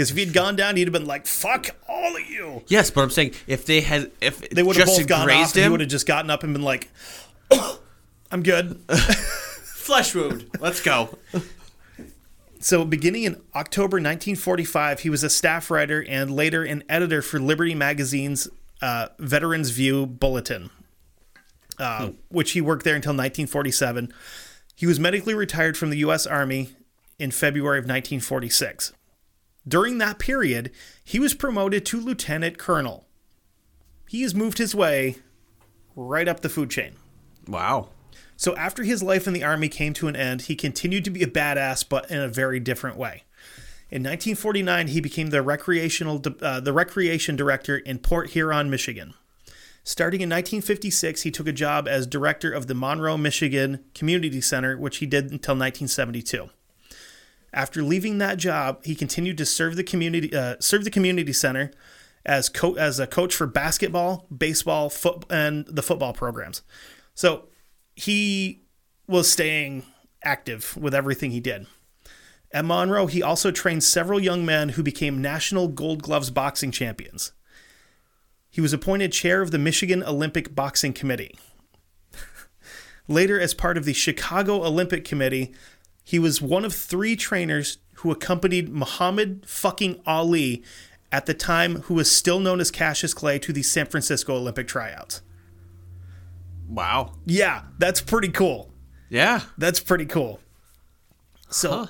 S1: Because if he'd gone down, he'd have been like, "Fuck all of you."
S2: Yes, but I'm saying if they had if
S1: They would have both gone off. And he would have just gotten up and been like, [COUGHS] "I'm good." [LAUGHS]
S2: flesh wound. Let's go.
S1: So, beginning in October 1945, he was a staff writer and later an editor for Liberty Magazine's uh, Veterans View Bulletin, uh, which he worked there until 1947. He was medically retired from the U.S. Army in February of 1946. During that period, he was promoted to lieutenant colonel. He has moved his way right up the food chain.
S2: Wow.
S1: So after his life in the army came to an end, he continued to be a badass, but in a very different way. In 1949, he became the recreational uh, the recreation director in Port Huron, Michigan. Starting in 1956, he took a job as director of the Monroe, Michigan Community Center, which he did until 1972. After leaving that job, he continued to serve the community uh, serve the community center as co- as a coach for basketball, baseball, foot and the football programs. So he was staying active with everything he did. At Monroe, he also trained several young men who became national Gold Gloves boxing champions. He was appointed chair of the Michigan Olympic Boxing Committee. [LAUGHS] Later, as part of the Chicago Olympic Committee, he was one of three trainers who accompanied Muhammad fucking Ali at the time, who was still known as Cassius Clay, to the San Francisco Olympic tryouts.
S2: Wow.
S1: Yeah, that's pretty cool.
S2: Yeah.
S1: That's pretty cool. So,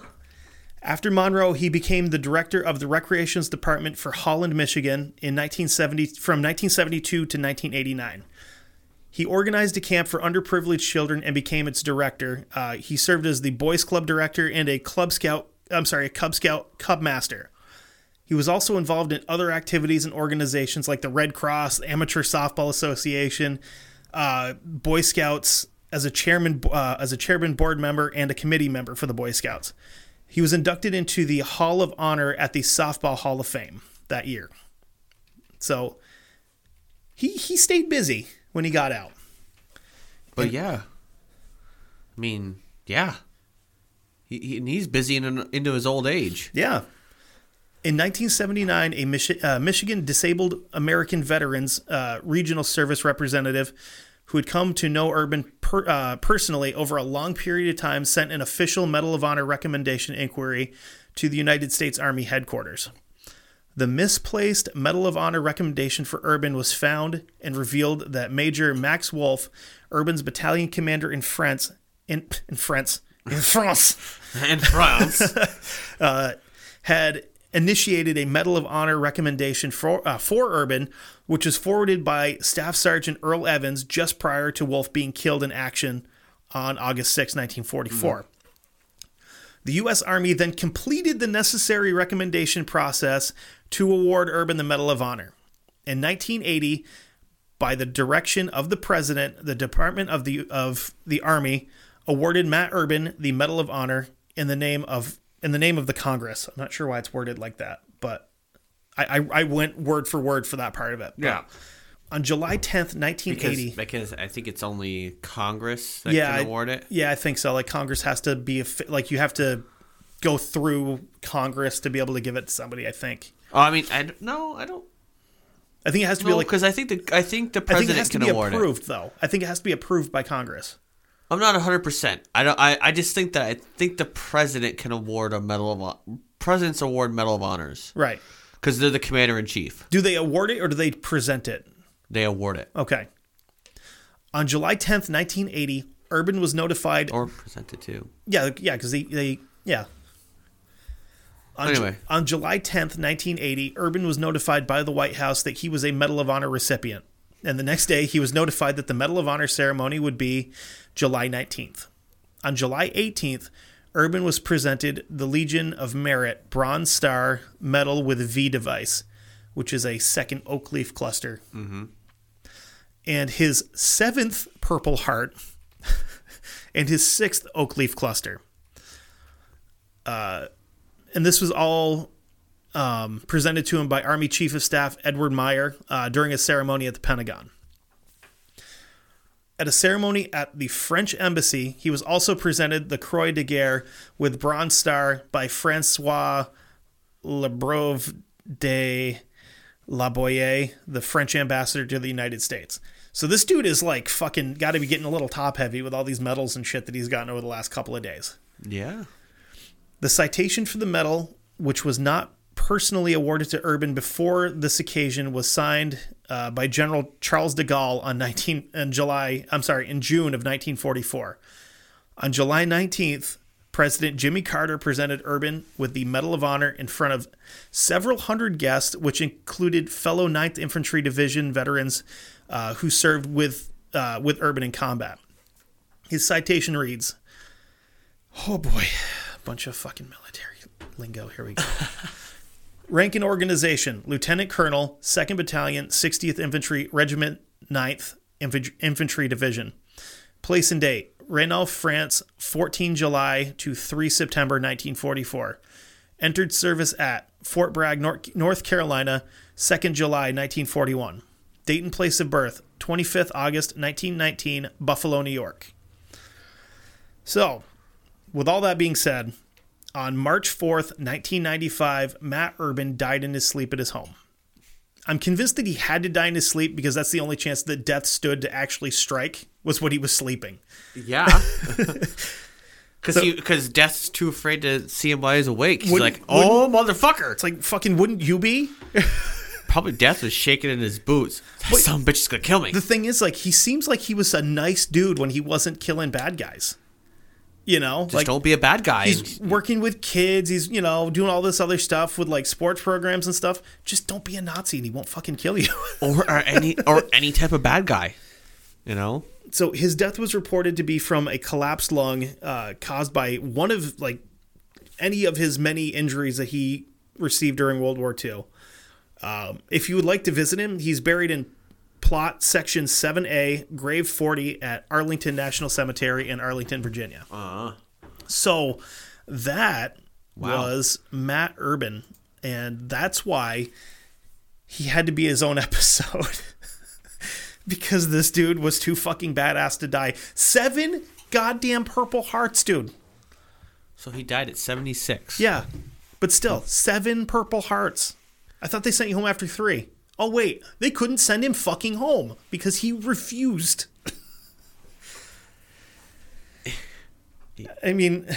S1: after Monroe, he became the director of the recreations department for Holland, Michigan, in 1970 from 1972 to 1989. He organized a camp for underprivileged children and became its director. Uh, he served as the Boys Club director and a Club Scout. I'm sorry, a Cub Scout Cub Master. He was also involved in other activities and organizations like the Red Cross, the Amateur Softball Association, uh, Boy Scouts as a chairman, uh, as a chairman board member and a committee member for the Boy Scouts. He was inducted into the Hall of Honor at the Softball Hall of Fame that year. So he he stayed busy when he got out.
S2: But yeah. I mean, yeah. He, he, and he's busy in, into his old age.
S1: Yeah. In 1979, a Michi- uh, Michigan Disabled American Veterans uh, Regional Service representative who had come to know Urban per, uh, personally over a long period of time sent an official Medal of Honor recommendation inquiry to the United States Army headquarters. The misplaced Medal of Honor recommendation for Urban was found and revealed that Major Max Wolf, Urban's battalion commander in France, in, in France, in France,
S2: In France. [LAUGHS]
S1: had initiated a Medal of Honor recommendation for uh, for Urban, which was forwarded by Staff Sergeant Earl Evans just prior to Wolf being killed in action on August 6, 1944. The U.S. Army then completed the necessary recommendation process to award Urban the Medal of Honor. In 1980, by the direction of the President, the Department of the of the Army awarded Matt Urban the Medal of Honor in the name of in the name of the Congress. I'm not sure why it's worded like that, but I, I, I went word for word for that part of it. But
S2: yeah.
S1: On July 10th, 1980.
S2: because I think it's only Congress that
S1: yeah,
S2: can award it.
S1: Yeah, I think so. Like Congress has to be a fi- like you have to go through Congress to be able to give it to somebody. I think.
S2: Oh, I mean, I don't, no, I don't
S1: I think it has to be like.
S2: because I think the I think the
S1: I think it
S2: president
S1: has to be
S2: award it.
S1: approved, though. I think it has to be approved by Congress.
S2: I'm not 100. percent I don't. I, I just think that I think the president can award a medal of presidents award medal of honors
S1: Right.
S2: because they're the commander in chief.
S1: Do they award it or do they present it?
S2: They award it
S1: Okay. On July 10th, 1980, Urban was notified.
S2: or present it too.
S1: Yeah, yeah, because they, they, yeah. On, Ju- on July 10th, 1980, Urban was notified by the White House that he was a Medal of Honor recipient. And the next day, he was notified that the Medal of Honor ceremony would be July 19th. On July 18th, Urban was presented the Legion of Merit Bronze Star Medal with V device, which is a second oak leaf cluster. And his seventh Purple Heart [LAUGHS] and his sixth oak leaf cluster. Uh, and this was all um, presented to him by Army Chief of Staff Edward Meyer uh, during a ceremony at the Pentagon. At a ceremony at the French embassy, he was also presented the Croix de Guerre with Bronze Star by Francois Lebrove de La Boyer, the French ambassador to the United States. So this dude is like fucking got to be getting a little top heavy with all these medals and shit that he's gotten over the last couple of days.
S2: Yeah.
S1: The citation for the medal, which was not personally awarded to Urban before this occasion, was signed uh, by General Charles de Gaulle on 19 in July. I'm sorry, in June of 1944. On July 19th, President Jimmy Carter presented Urban with the Medal of Honor in front of several hundred guests, which included fellow 9th Infantry Division veterans uh, who served with uh, with Urban in combat. His citation reads, "Oh boy, bunch of fucking military lingo. Here we go." [LAUGHS] Rank and organization: Lieutenant Colonel, Second Battalion, 60th Infantry Regiment, 9th Infant- Infantry Division. Place and date Renal, France, 14 July to 3 September 1944. Entered service at Fort Bragg, North, North Carolina, 2nd July 1941. Date and place of birth 25th August 1919, Buffalo, New York. So, with all that being said, on March 4th, 1995, Matt Urban died in his sleep at his home. I'm convinced that he had to die in his sleep because that's the only chance that death stood to actually strike was when he was sleeping.
S2: Yeah. [LAUGHS] Because because Death's too afraid to see him while he's awake. He's like, oh, motherfucker.
S1: It's like, fucking, wouldn't you be? [LAUGHS]
S2: Probably Death was shaking in his boots. That some bitch is going to kill me.
S1: The thing is, like, he seems like he was a nice dude when he wasn't killing bad guys. You know?
S2: Just
S1: like,
S2: don't be a bad guy.
S1: he's working with kids. He's, you know, doing all this other stuff with, like, sports programs and stuff. Just don't be a Nazi and he won't fucking kill you. [LAUGHS]
S2: or, or any or any type of bad guy. You know?
S1: so his death was reported to be from a collapsed lung uh, caused by one of like any of his many injuries that he received during World War II. Um, if you would like to visit him, he's buried in plot section 7A, grave 40 at Arlington National Cemetery in Arlington, Virginia.
S2: Uh-huh.
S1: So that
S2: Wow.
S1: was Matt Urban, and that's why he had to be his own [LAUGHS] episode. because this dude was too fucking badass to die. Seven goddamn purple hearts, dude.
S2: so he died at 76.
S1: Yeah. But still, seven purple hearts. I thought they sent you home after three. Oh wait, they couldn't send him fucking home because he refused. I mean,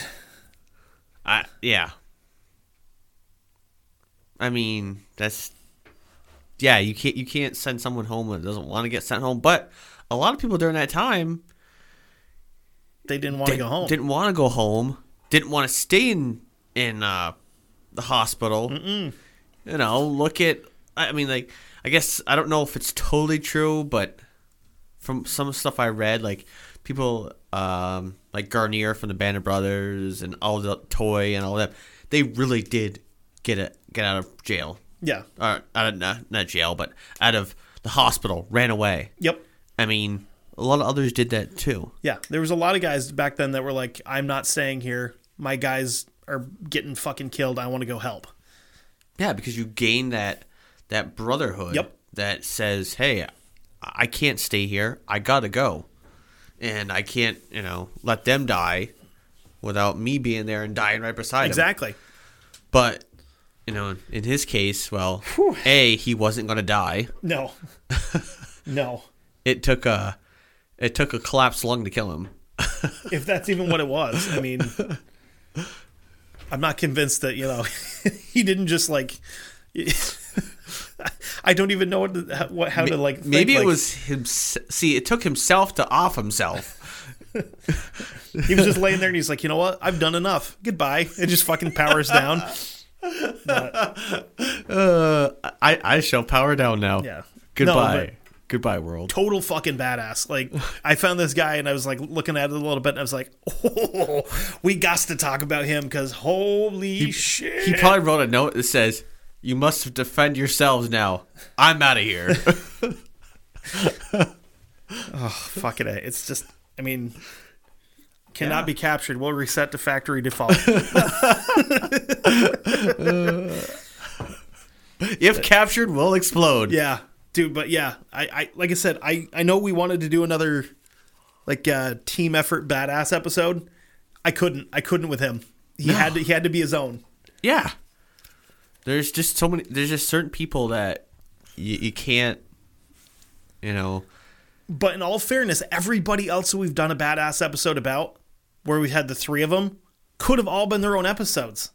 S2: I, yeah. I mean, that's yeah. You can't you can't send someone home that doesn't want to get sent home. But a lot of people during that time
S1: they didn't want to go home.
S2: didn't want to go home. Didn't want to stay in in uh, the hospital. Mm-mm. You know, look at. I mean, like I guess I don't know if it's totally true, but from some stuff I read, like people um, like Guarnere from the Band of Brothers and all the toy and all that, they really did get it get out of jail.
S1: Yeah.
S2: Or out of not, not jail, but out of the hospital, ran away.
S1: Yep.
S2: I mean, a lot of others did that too.
S1: Yeah. There was a lot of guys back then that were like, I'm not staying here. My guys are getting fucking killed. I want to go help.
S2: Yeah, because you gain that that brotherhood
S1: Yep.
S2: that says, "Hey, I can't stay here. I gotta go, and I can't, you know, let them die without me being there and dying right beside them."
S1: Exactly.
S2: But you know, in his case, well, a he wasn't gonna die.
S1: No. [LAUGHS] no.
S2: It took a it took a collapsed lung to kill him. [LAUGHS]
S1: If that's even what it was. I mean, [LAUGHS] I'm not convinced that, you know, he didn't just like. [LAUGHS] I don't even know what, to, how- what how to like. think,
S2: Maybe it
S1: like,
S2: was him. See, it took himself to off himself. [LAUGHS]
S1: he was just laying there and he's like, you know what? I've done enough. Goodbye. It just fucking powers down. [LAUGHS]
S2: Uh, I I shall power down now.
S1: Yeah.
S2: Goodbye.
S1: No,
S2: Goodbye, world.
S1: total fucking badass. Like I found this guy and I was like looking at it a little bit and I was like, oh, we got to talk about him because holy shit.
S2: He probably wrote a note that says, "You must defend yourselves now. I'm out of here." [LAUGHS]
S1: Oh, fuck it. It's just, I mean, cannot be captured. We'll reset to factory default. [LAUGHS]
S2: if captured, we'll explode.
S1: yeah, dude. But yeah, I, I, like I said, I, I know we wanted to do another like uh, team effort badass episode. I couldn't. I couldn't with him. He
S2: No.
S1: had to. He had to be his own.
S2: Yeah. There's just so many. There's just certain people that you, you can't. You know.
S1: But in all fairness, everybody else who we've done a badass episode about, where we had the three of them, could have all been their own episodes.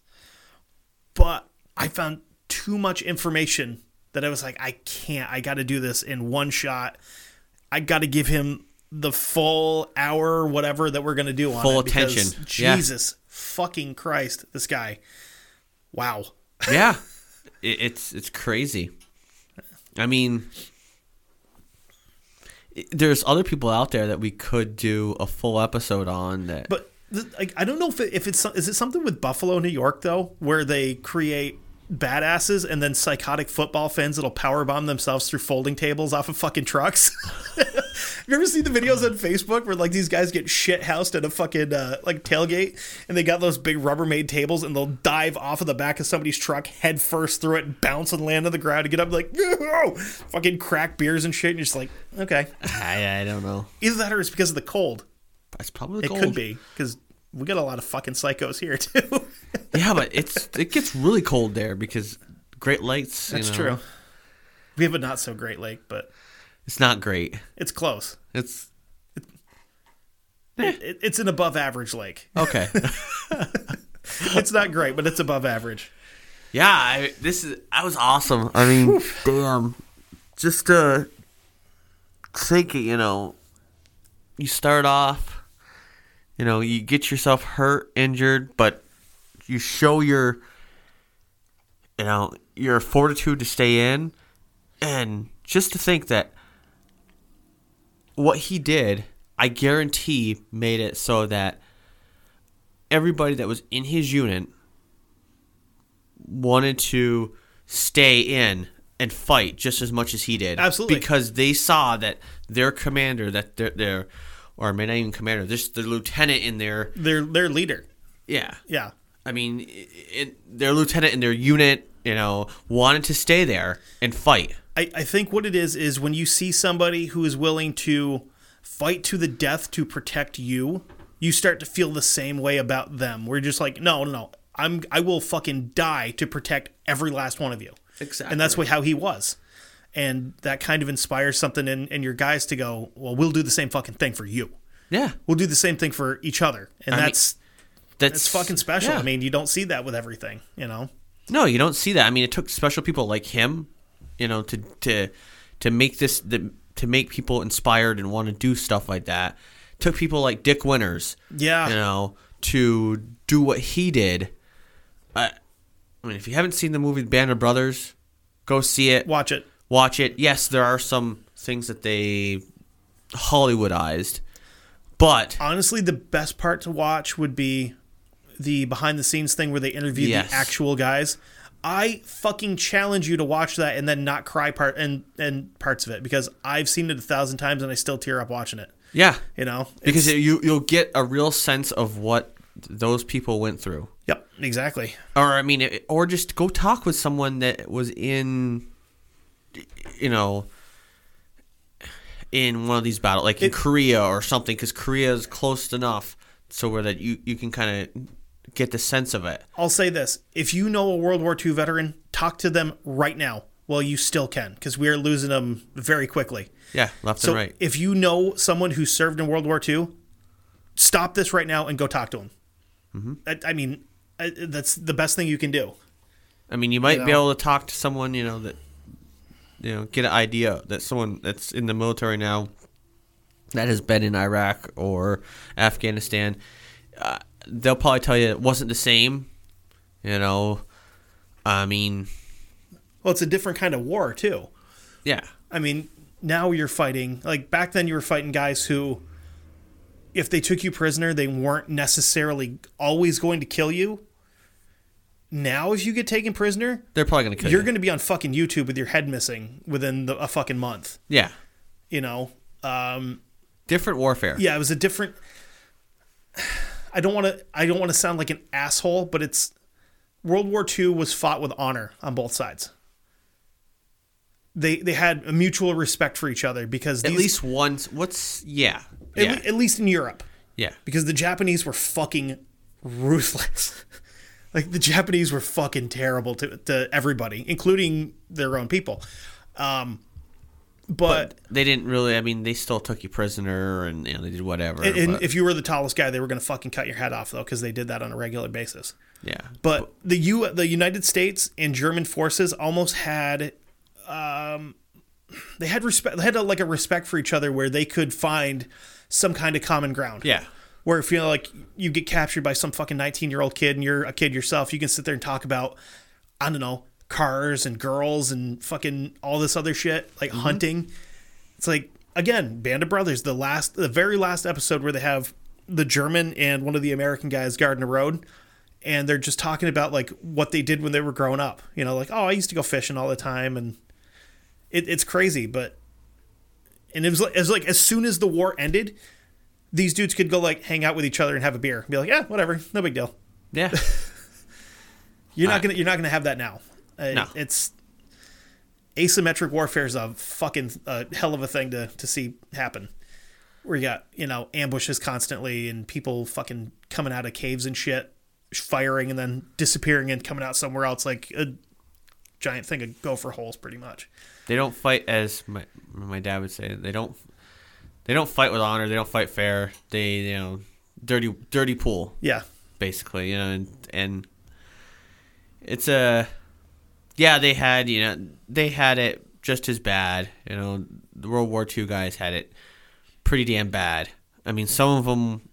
S1: But I found too much information that I was like, I can't. I got to do this in one shot. I got to give him the full hour, whatever that we're gonna do on
S2: Full attention. Yeah.
S1: Jesus fucking Christ, this guy. Wow.
S2: Yeah. it, it's it's crazy. I mean. i- There's other people out there that we could do a full episode on that
S1: But like, I don't know if it, if it's is it something with Buffalo, New York, though, where they create badasses and then psychotic football fans that'll power bomb themselves through folding tables off of fucking trucks. Have [LAUGHS] you ever seen the videos on Facebook where like these guys get shit housed at a fucking uh, like tailgate and they got those big Rubbermaid tables and they'll dive off of the back of somebody's truck head first through it and bounce and land on the ground and get up like "Yo!" fucking crack beers and shit and you're just like okay
S2: I, I don't know.
S1: either that or it's because of the cold.
S2: It's probably
S1: It
S2: gold.
S1: could be because we got a lot of fucking psychos here [LAUGHS] too.
S2: Yeah, but it's it gets really cold there because Great Lakes.
S1: That's
S2: you know,
S1: true. We have a not so great lake, but
S2: It's not great.
S1: it's close.
S2: It's
S1: It, it- it's an above average lake.
S2: okay. [LAUGHS] [LAUGHS]
S1: It's not great, but it's above average.
S2: yeah, I, this is that was awesome. I mean, damn, just to think, it, you know, you start off, you know, you get yourself hurt, injured, but you show your, you know, your fortitude to stay in, and just to think that what he did, I guarantee, made it so that everybody that was in his unit wanted to stay in and fight just as much as he did.
S1: Absolutely.
S2: Because they saw that their commander, that their, their or maybe not even commander, just the lieutenant in their,
S1: Their their leader.
S2: yeah.
S1: Yeah.
S2: I mean, it, their lieutenant and their unit, you know, wanted to stay there and fight.
S1: I, I think what it is is when you see somebody who is willing to fight to the death to protect you, you start to feel the same way about them. We're just like, no, no, no. I'm I will fucking die to protect every last one of you.
S2: Exactly.
S1: And that's what how he was. And that kind of inspires something in, in your guys to go, well, we'll do the same fucking thing for you.
S2: Yeah.
S1: We'll do the same thing for each other. And
S2: I mean,
S1: that's it's fucking special.
S2: yeah.
S1: I mean, you don't see that with everything, you know.
S2: No, you don't see that. I mean, it took special people like him, you know, to to to make this the, to make people inspired and want to do stuff like that. It took people like Dick Winters,
S1: Yeah.
S2: you know, to do what he did. I, I mean, if you haven't seen the movie Band of Brothers, go see it.
S1: Watch it.
S2: Watch it. Yes, there are some things that they Hollywoodized, but
S1: Honestly, the best part to watch would be the behind the scenes thing where they interview
S2: Yes.
S1: the actual guys. I fucking challenge you to watch that and then not cry part and and parts of it because I've seen it a thousand times and I still tear up watching it.
S2: yeah,
S1: You know,
S2: because you you'll get a real sense of what those people went through.
S1: yep, exactly.
S2: or I mean, it- or just go talk with someone that was in, you know, in one of these battles, like in Korea or something, because Korea is close enough so where that you you can kind of get the sense of it.
S1: I'll say this: if you know a World War II veteran, talk to them right now. while you still can because we are losing them very quickly.
S2: Yeah, left
S1: So
S2: and right.
S1: if you know someone who served in World War II, stop this right now and go talk to them.
S2: Mm-hmm.
S1: I, I mean, I, that's the best thing you can do.
S2: I mean, you might
S1: you
S2: be able to talk to someone, you know, that you know, get an idea that someone that's in the military now that has been in Iraq or Afghanistan. Uh, they'll probably tell you it wasn't the same. You know, I mean,
S1: Well, it's a different kind of war too.
S2: yeah,
S1: I mean, now you're fighting like back then you were fighting guys who if they took you prisoner, they weren't necessarily always going to kill you. Now if you get taken prisoner,
S2: they're probably gonna kill you.
S1: You're
S2: you.
S1: going to be on fucking YouTube with your head missing within the, a fucking month,
S2: yeah,
S1: you know. Um
S2: different warfare.
S1: yeah, it was a different I don't want to I don't want to sound like an asshole, but it's World War II was fought with honor on both sides. They they had a mutual respect for each other because
S2: At least once. What's yeah,
S1: at,
S2: yeah,
S1: le- at least in Europe
S2: yeah.
S1: because the Japanese were fucking ruthless. [LAUGHS] like the Japanese were fucking terrible to, to everybody, including their own people. Um, but,
S2: They didn't really. I mean, they still took you prisoner, and you know, they did whatever.
S1: and, and if you were the tallest guy, they were going to fucking cut your head off though because they did that on a regular basis.
S2: yeah,
S1: But the U the United States and German forces almost had um they had respect they had a, like a respect for each other where they could find some kind of common ground.
S2: yeah,
S1: Where if you know like you get captured by some fucking 19-year-old kid and you're a kid yourself, you can sit there and talk about I don't know, cars and girls and fucking all this other shit, like mm-hmm. hunting. It's like again, Band of Brothers, the last the very last episode where they have the German and one of the American guys guarding the road and they're just talking about like what they did when they were growing up. You know, like oh, I used to go fishing all the time, and it, it's crazy. But and it was, like, it was like as soon as the war ended, these dudes could go like hang out with each other and have a beer, and be like, yeah, whatever, no big deal.
S2: Yeah. [LAUGHS]
S1: You're not
S2: I-
S1: gonna you're not gonna have that now. Uh,
S2: No.
S1: it's asymmetric warfare is a fucking uh, hell of a thing to to see happen. Where you got you know ambushes constantly and people fucking coming out of caves and shit, firing and then disappearing and coming out somewhere else like a giant thing of gopher holes, pretty much.
S2: they don't fight as my my dad would say. They don't they don't fight with honor. They don't fight fair. They you know dirty dirty pool
S1: Yeah,
S2: basically. You know and and it's a yeah they had you know they had it just as bad. You know the World War II guys had it pretty damn bad. I mean some of them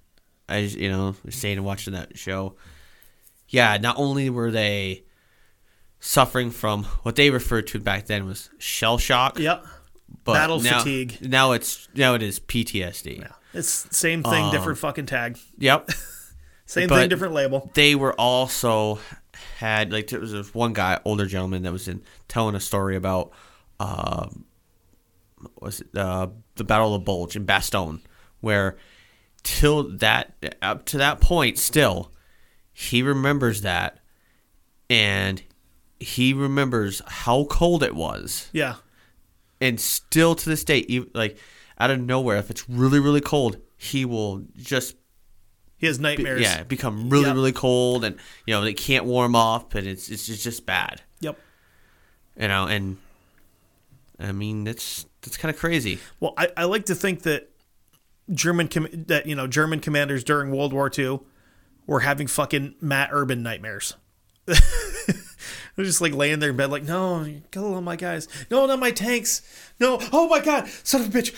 S2: as you know saying and watching that show. Yeah, not only were they suffering from what they referred to back then was shell shock.
S1: yep.
S2: But
S1: Battle
S2: now,
S1: fatigue.
S2: Now it's now it is PTSD.
S1: Yeah, it's same thing, um, different fucking tag.
S2: Yep. [LAUGHS]
S1: Same thing, different label.
S2: they were also had like there was this one guy, older gentleman, that was in telling a story about what was it uh, the Battle of the Bulge in Bastogne, where till that up to that point, still he remembers that, and he remembers how cold it was.
S1: Yeah,
S2: and still to this day, like out of nowhere, if it's really really cold, he will just
S1: he has
S2: be-
S1: nightmares.
S2: yeah become really
S1: Yep.
S2: really cold, and you know they can't warm up, and it's it's just, just bad,
S1: Yep.
S2: you know. And I mean, that's that's kind of crazy.
S1: Well, I, I like to think that German com- that you know German commanders during World War II were having fucking Matt Urban nightmares. [LAUGHS] They're just like laying there in bed, like, no, kill all my guys. No, not my tanks. No, oh my god, son of a bitch.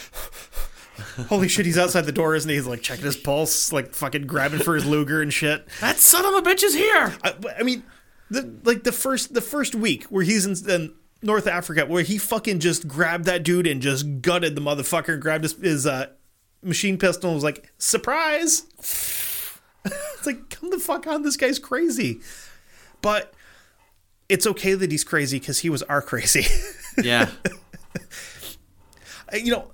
S1: Holy shit, he's outside the door, isn't he? He's like checking his pulse, like fucking grabbing for his Luger and shit.
S2: That son of a bitch is here.
S1: I, I mean, the like the first the first week where he's in, in North Africa, where he fucking just grabbed that dude and just gutted the motherfucker and grabbed his, his uh, machine pistol and was like, surprise! [LAUGHS] it's like, come the fuck on, this guy's crazy. But it's okay that he's crazy because he was our crazy. [LAUGHS]
S2: Yeah,
S1: you know,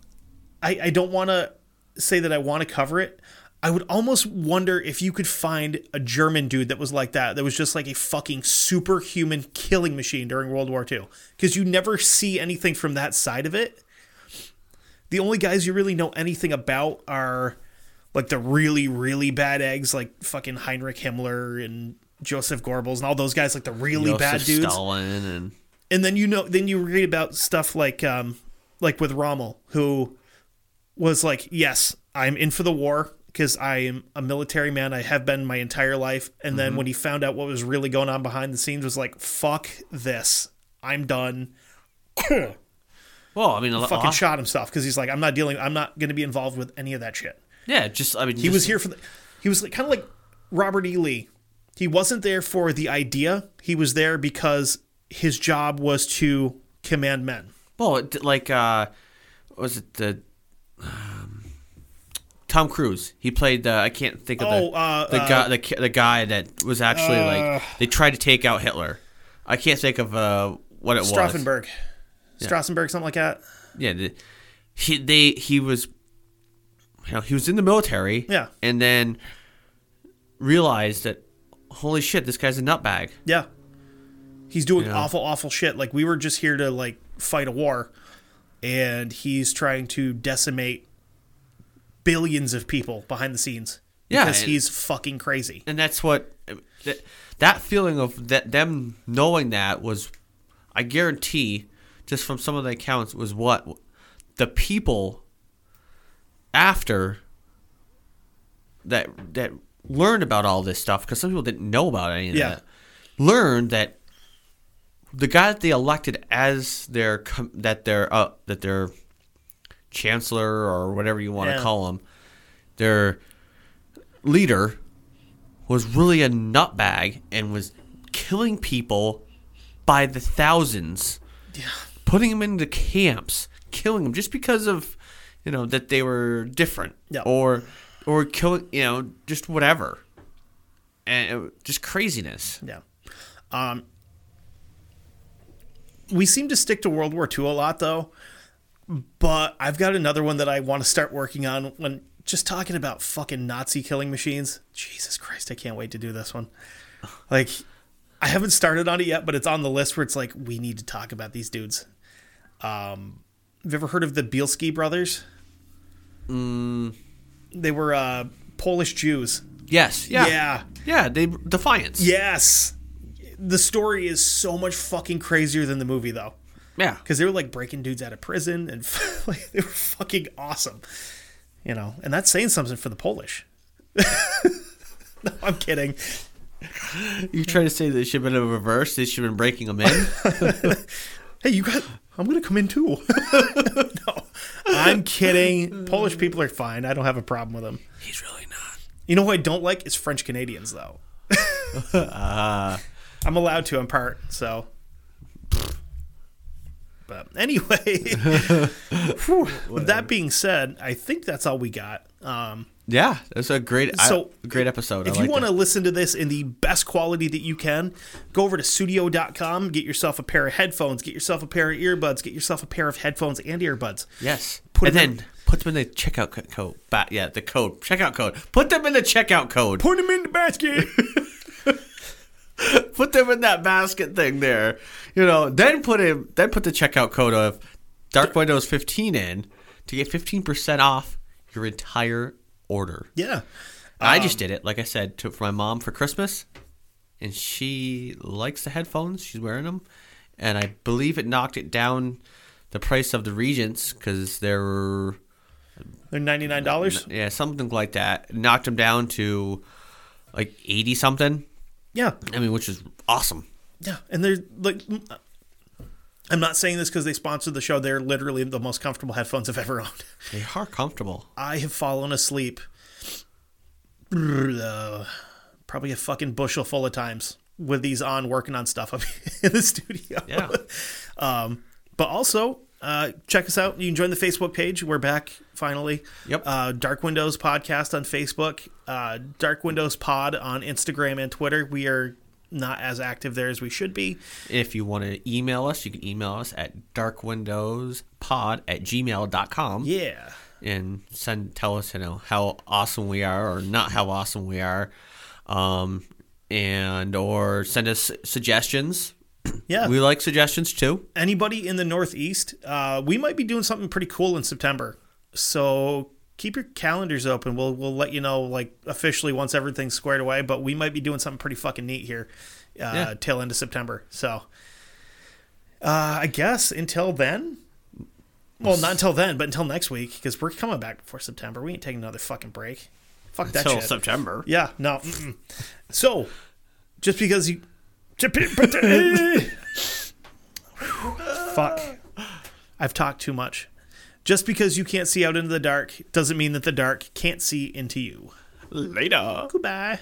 S1: I, I don't want to say that I want to cover it. I would almost wonder if you could find a German dude that was like that, that was just like a fucking superhuman killing machine during World War II. Because you never see anything from that side of it. The only guys you really know anything about are like the really, really bad eggs, like fucking Heinrich Himmler and Joseph Goebbels and all those guys, like the really
S2: Joseph
S1: bad dudes
S2: Stalin and
S1: and then you know then you read about stuff like um like with Rommel who was like yes I'm in for the war because I am a military man. I have been my entire life. And then when he found out what was really going on behind the scenes was like fuck this. I'm done. [COUGHS]
S2: Well, I mean, a,
S1: fucking
S2: a-
S1: shot himself because he's like I'm not dealing I'm not going to be involved with any of that shit.
S2: Yeah, just I mean,
S1: he was here for the he was like, kind of like Robert E. Lee. He wasn't there for the idea. He was there because his job was to command men.
S2: Well, it, like uh, was it the um, Tom Cruise? He played the I can't think of
S1: Oh,
S2: the
S1: uh,
S2: the
S1: uh,
S2: guy the the guy that was actually like they tried to take out Hitler. I can't think of uh, what it was.
S1: Strassenberg. Strassenberg, something like that.
S2: Yeah, the, he they he was you know, he was in the military.
S1: Yeah.
S2: and then realized that holy shit, this guy's a nutbag.
S1: Yeah. He's doing
S2: Yeah.
S1: awful, awful shit. Like we were just here to like fight a war, and he's trying to decimate billions of people behind the scenes.
S2: Yeah,
S1: because
S2: and-
S1: he's fucking crazy.
S2: and that's what that, that feeling of that them knowing that was i guarantee just from some of the accounts was what the people after that that learned about all this stuff because some people didn't know about any of
S1: Yeah.
S2: that learned that the guy that they elected as their that their uh, that their chancellor or whatever you want to
S1: Yeah.
S2: call him their leader was really a nutbag and was killing people by the thousands. Yeah. Putting them into camps, killing them just because of, you know, that they were different.
S1: Yeah.
S2: Or or killing, you know, just whatever. and it, just craziness.
S1: Yeah. Um, we seem to stick to World War II a lot, though. But I've got another one that I want to start working on when just talking about fucking Nazi killing machines. Jesus Christ, I can't wait to do this one. Like, I haven't started on it yet, but it's on the list where it's like, we need to talk about these dudes. Um, have you ever heard of the Bielski brothers?
S2: Mm,
S1: They were uh, Polish Jews.
S2: yes, yeah,
S1: yeah.
S2: yeah. They Defiance.
S1: Yes. The story is so much fucking crazier than the movie, though.
S2: yeah.
S1: Because they were like breaking dudes out of prison and [LAUGHS] like, they were fucking awesome. You know, and that's saying something for the Polish. [LAUGHS] no, I'm kidding.
S2: You trying to say they should have been a reverse? They should have been breaking them in. [LAUGHS]
S1: Hey, you got. I'm going to come in too. no, I'm kidding. Polish people are fine. I don't have a problem with them.
S2: He's really not.
S1: You know who I don't like is French Canadians, though.
S2: Ah.
S1: I'm allowed to. I'm part. So. But anyway, [LAUGHS] whew, with that being said, I think that's all we got. Um,
S2: yeah, that's a great,
S1: So,
S2: I, great episode.
S1: if
S2: I
S1: you want to listen to this in the best quality that you can, go over to studio.com, get yourself a pair of headphones, get yourself a pair of earbuds, get yourself a pair of headphones and earbuds.
S2: yes,
S1: put
S2: and
S1: them in-
S2: then put them in the checkout co- code. Yeah, the code checkout code. Put them in the checkout code.
S1: Put them in the basket. [LAUGHS]
S2: put them in that basket thing there. You know, then put him then put the checkout code of Dark Windows 15 in to get 15% off your entire order.
S1: yeah.
S2: I
S1: Um,
S2: just did it, like I said, to, for my mom for Christmas, and she likes the headphones. She's wearing them, and I believe it knocked it down the price of the Regents because they're
S1: They're $99.
S2: yeah something like that. Knocked them down to like eighty something.
S1: Yeah.
S2: I mean, which is awesome.
S1: Yeah. And they're like, I'm not saying this because they sponsored the show. They're literally the most comfortable headphones I've ever owned. [LAUGHS]
S2: They are comfortable.
S1: I have fallen asleep uh, probably a fucking bushel full of times with these on working on stuff up [LAUGHS] in the studio.
S2: Yeah. [LAUGHS]
S1: um, but also, uh, check us out. You can join the Facebook page. We're back finally.
S2: Yep.
S1: Uh, Dark Windows Podcast on Facebook, uh, Dark Windows Pod on Instagram and Twitter. We are not as active there as we should be.
S2: If you want to email us, you can email us at darkwindowspod at gmail.com.
S1: Yeah.
S2: and send tell us you know how awesome we are or not how awesome we are um and or send us suggestions [CLEARS THROAT]
S1: Yeah.
S2: we like suggestions too
S1: anybody in the Northeast, uh, we might be doing something pretty cool in September. So keep your calendars open. We'll we'll let you know like officially once everything's squared away. But we might be doing something pretty fucking neat here, uh,
S2: Yeah.
S1: tail end of September. So uh, I guess until then. Well, not until then, but until next week because we're coming back before September. We ain't taking another fucking break. Fuck that shit.
S2: until
S1: shit.
S2: september
S1: Yeah, no. Mm-mm. So, just because you. [LAUGHS] Fuck. I've talked too much. Just because you can't see out into the dark doesn't mean that the dark can't see into you.
S2: later
S1: Goodbye.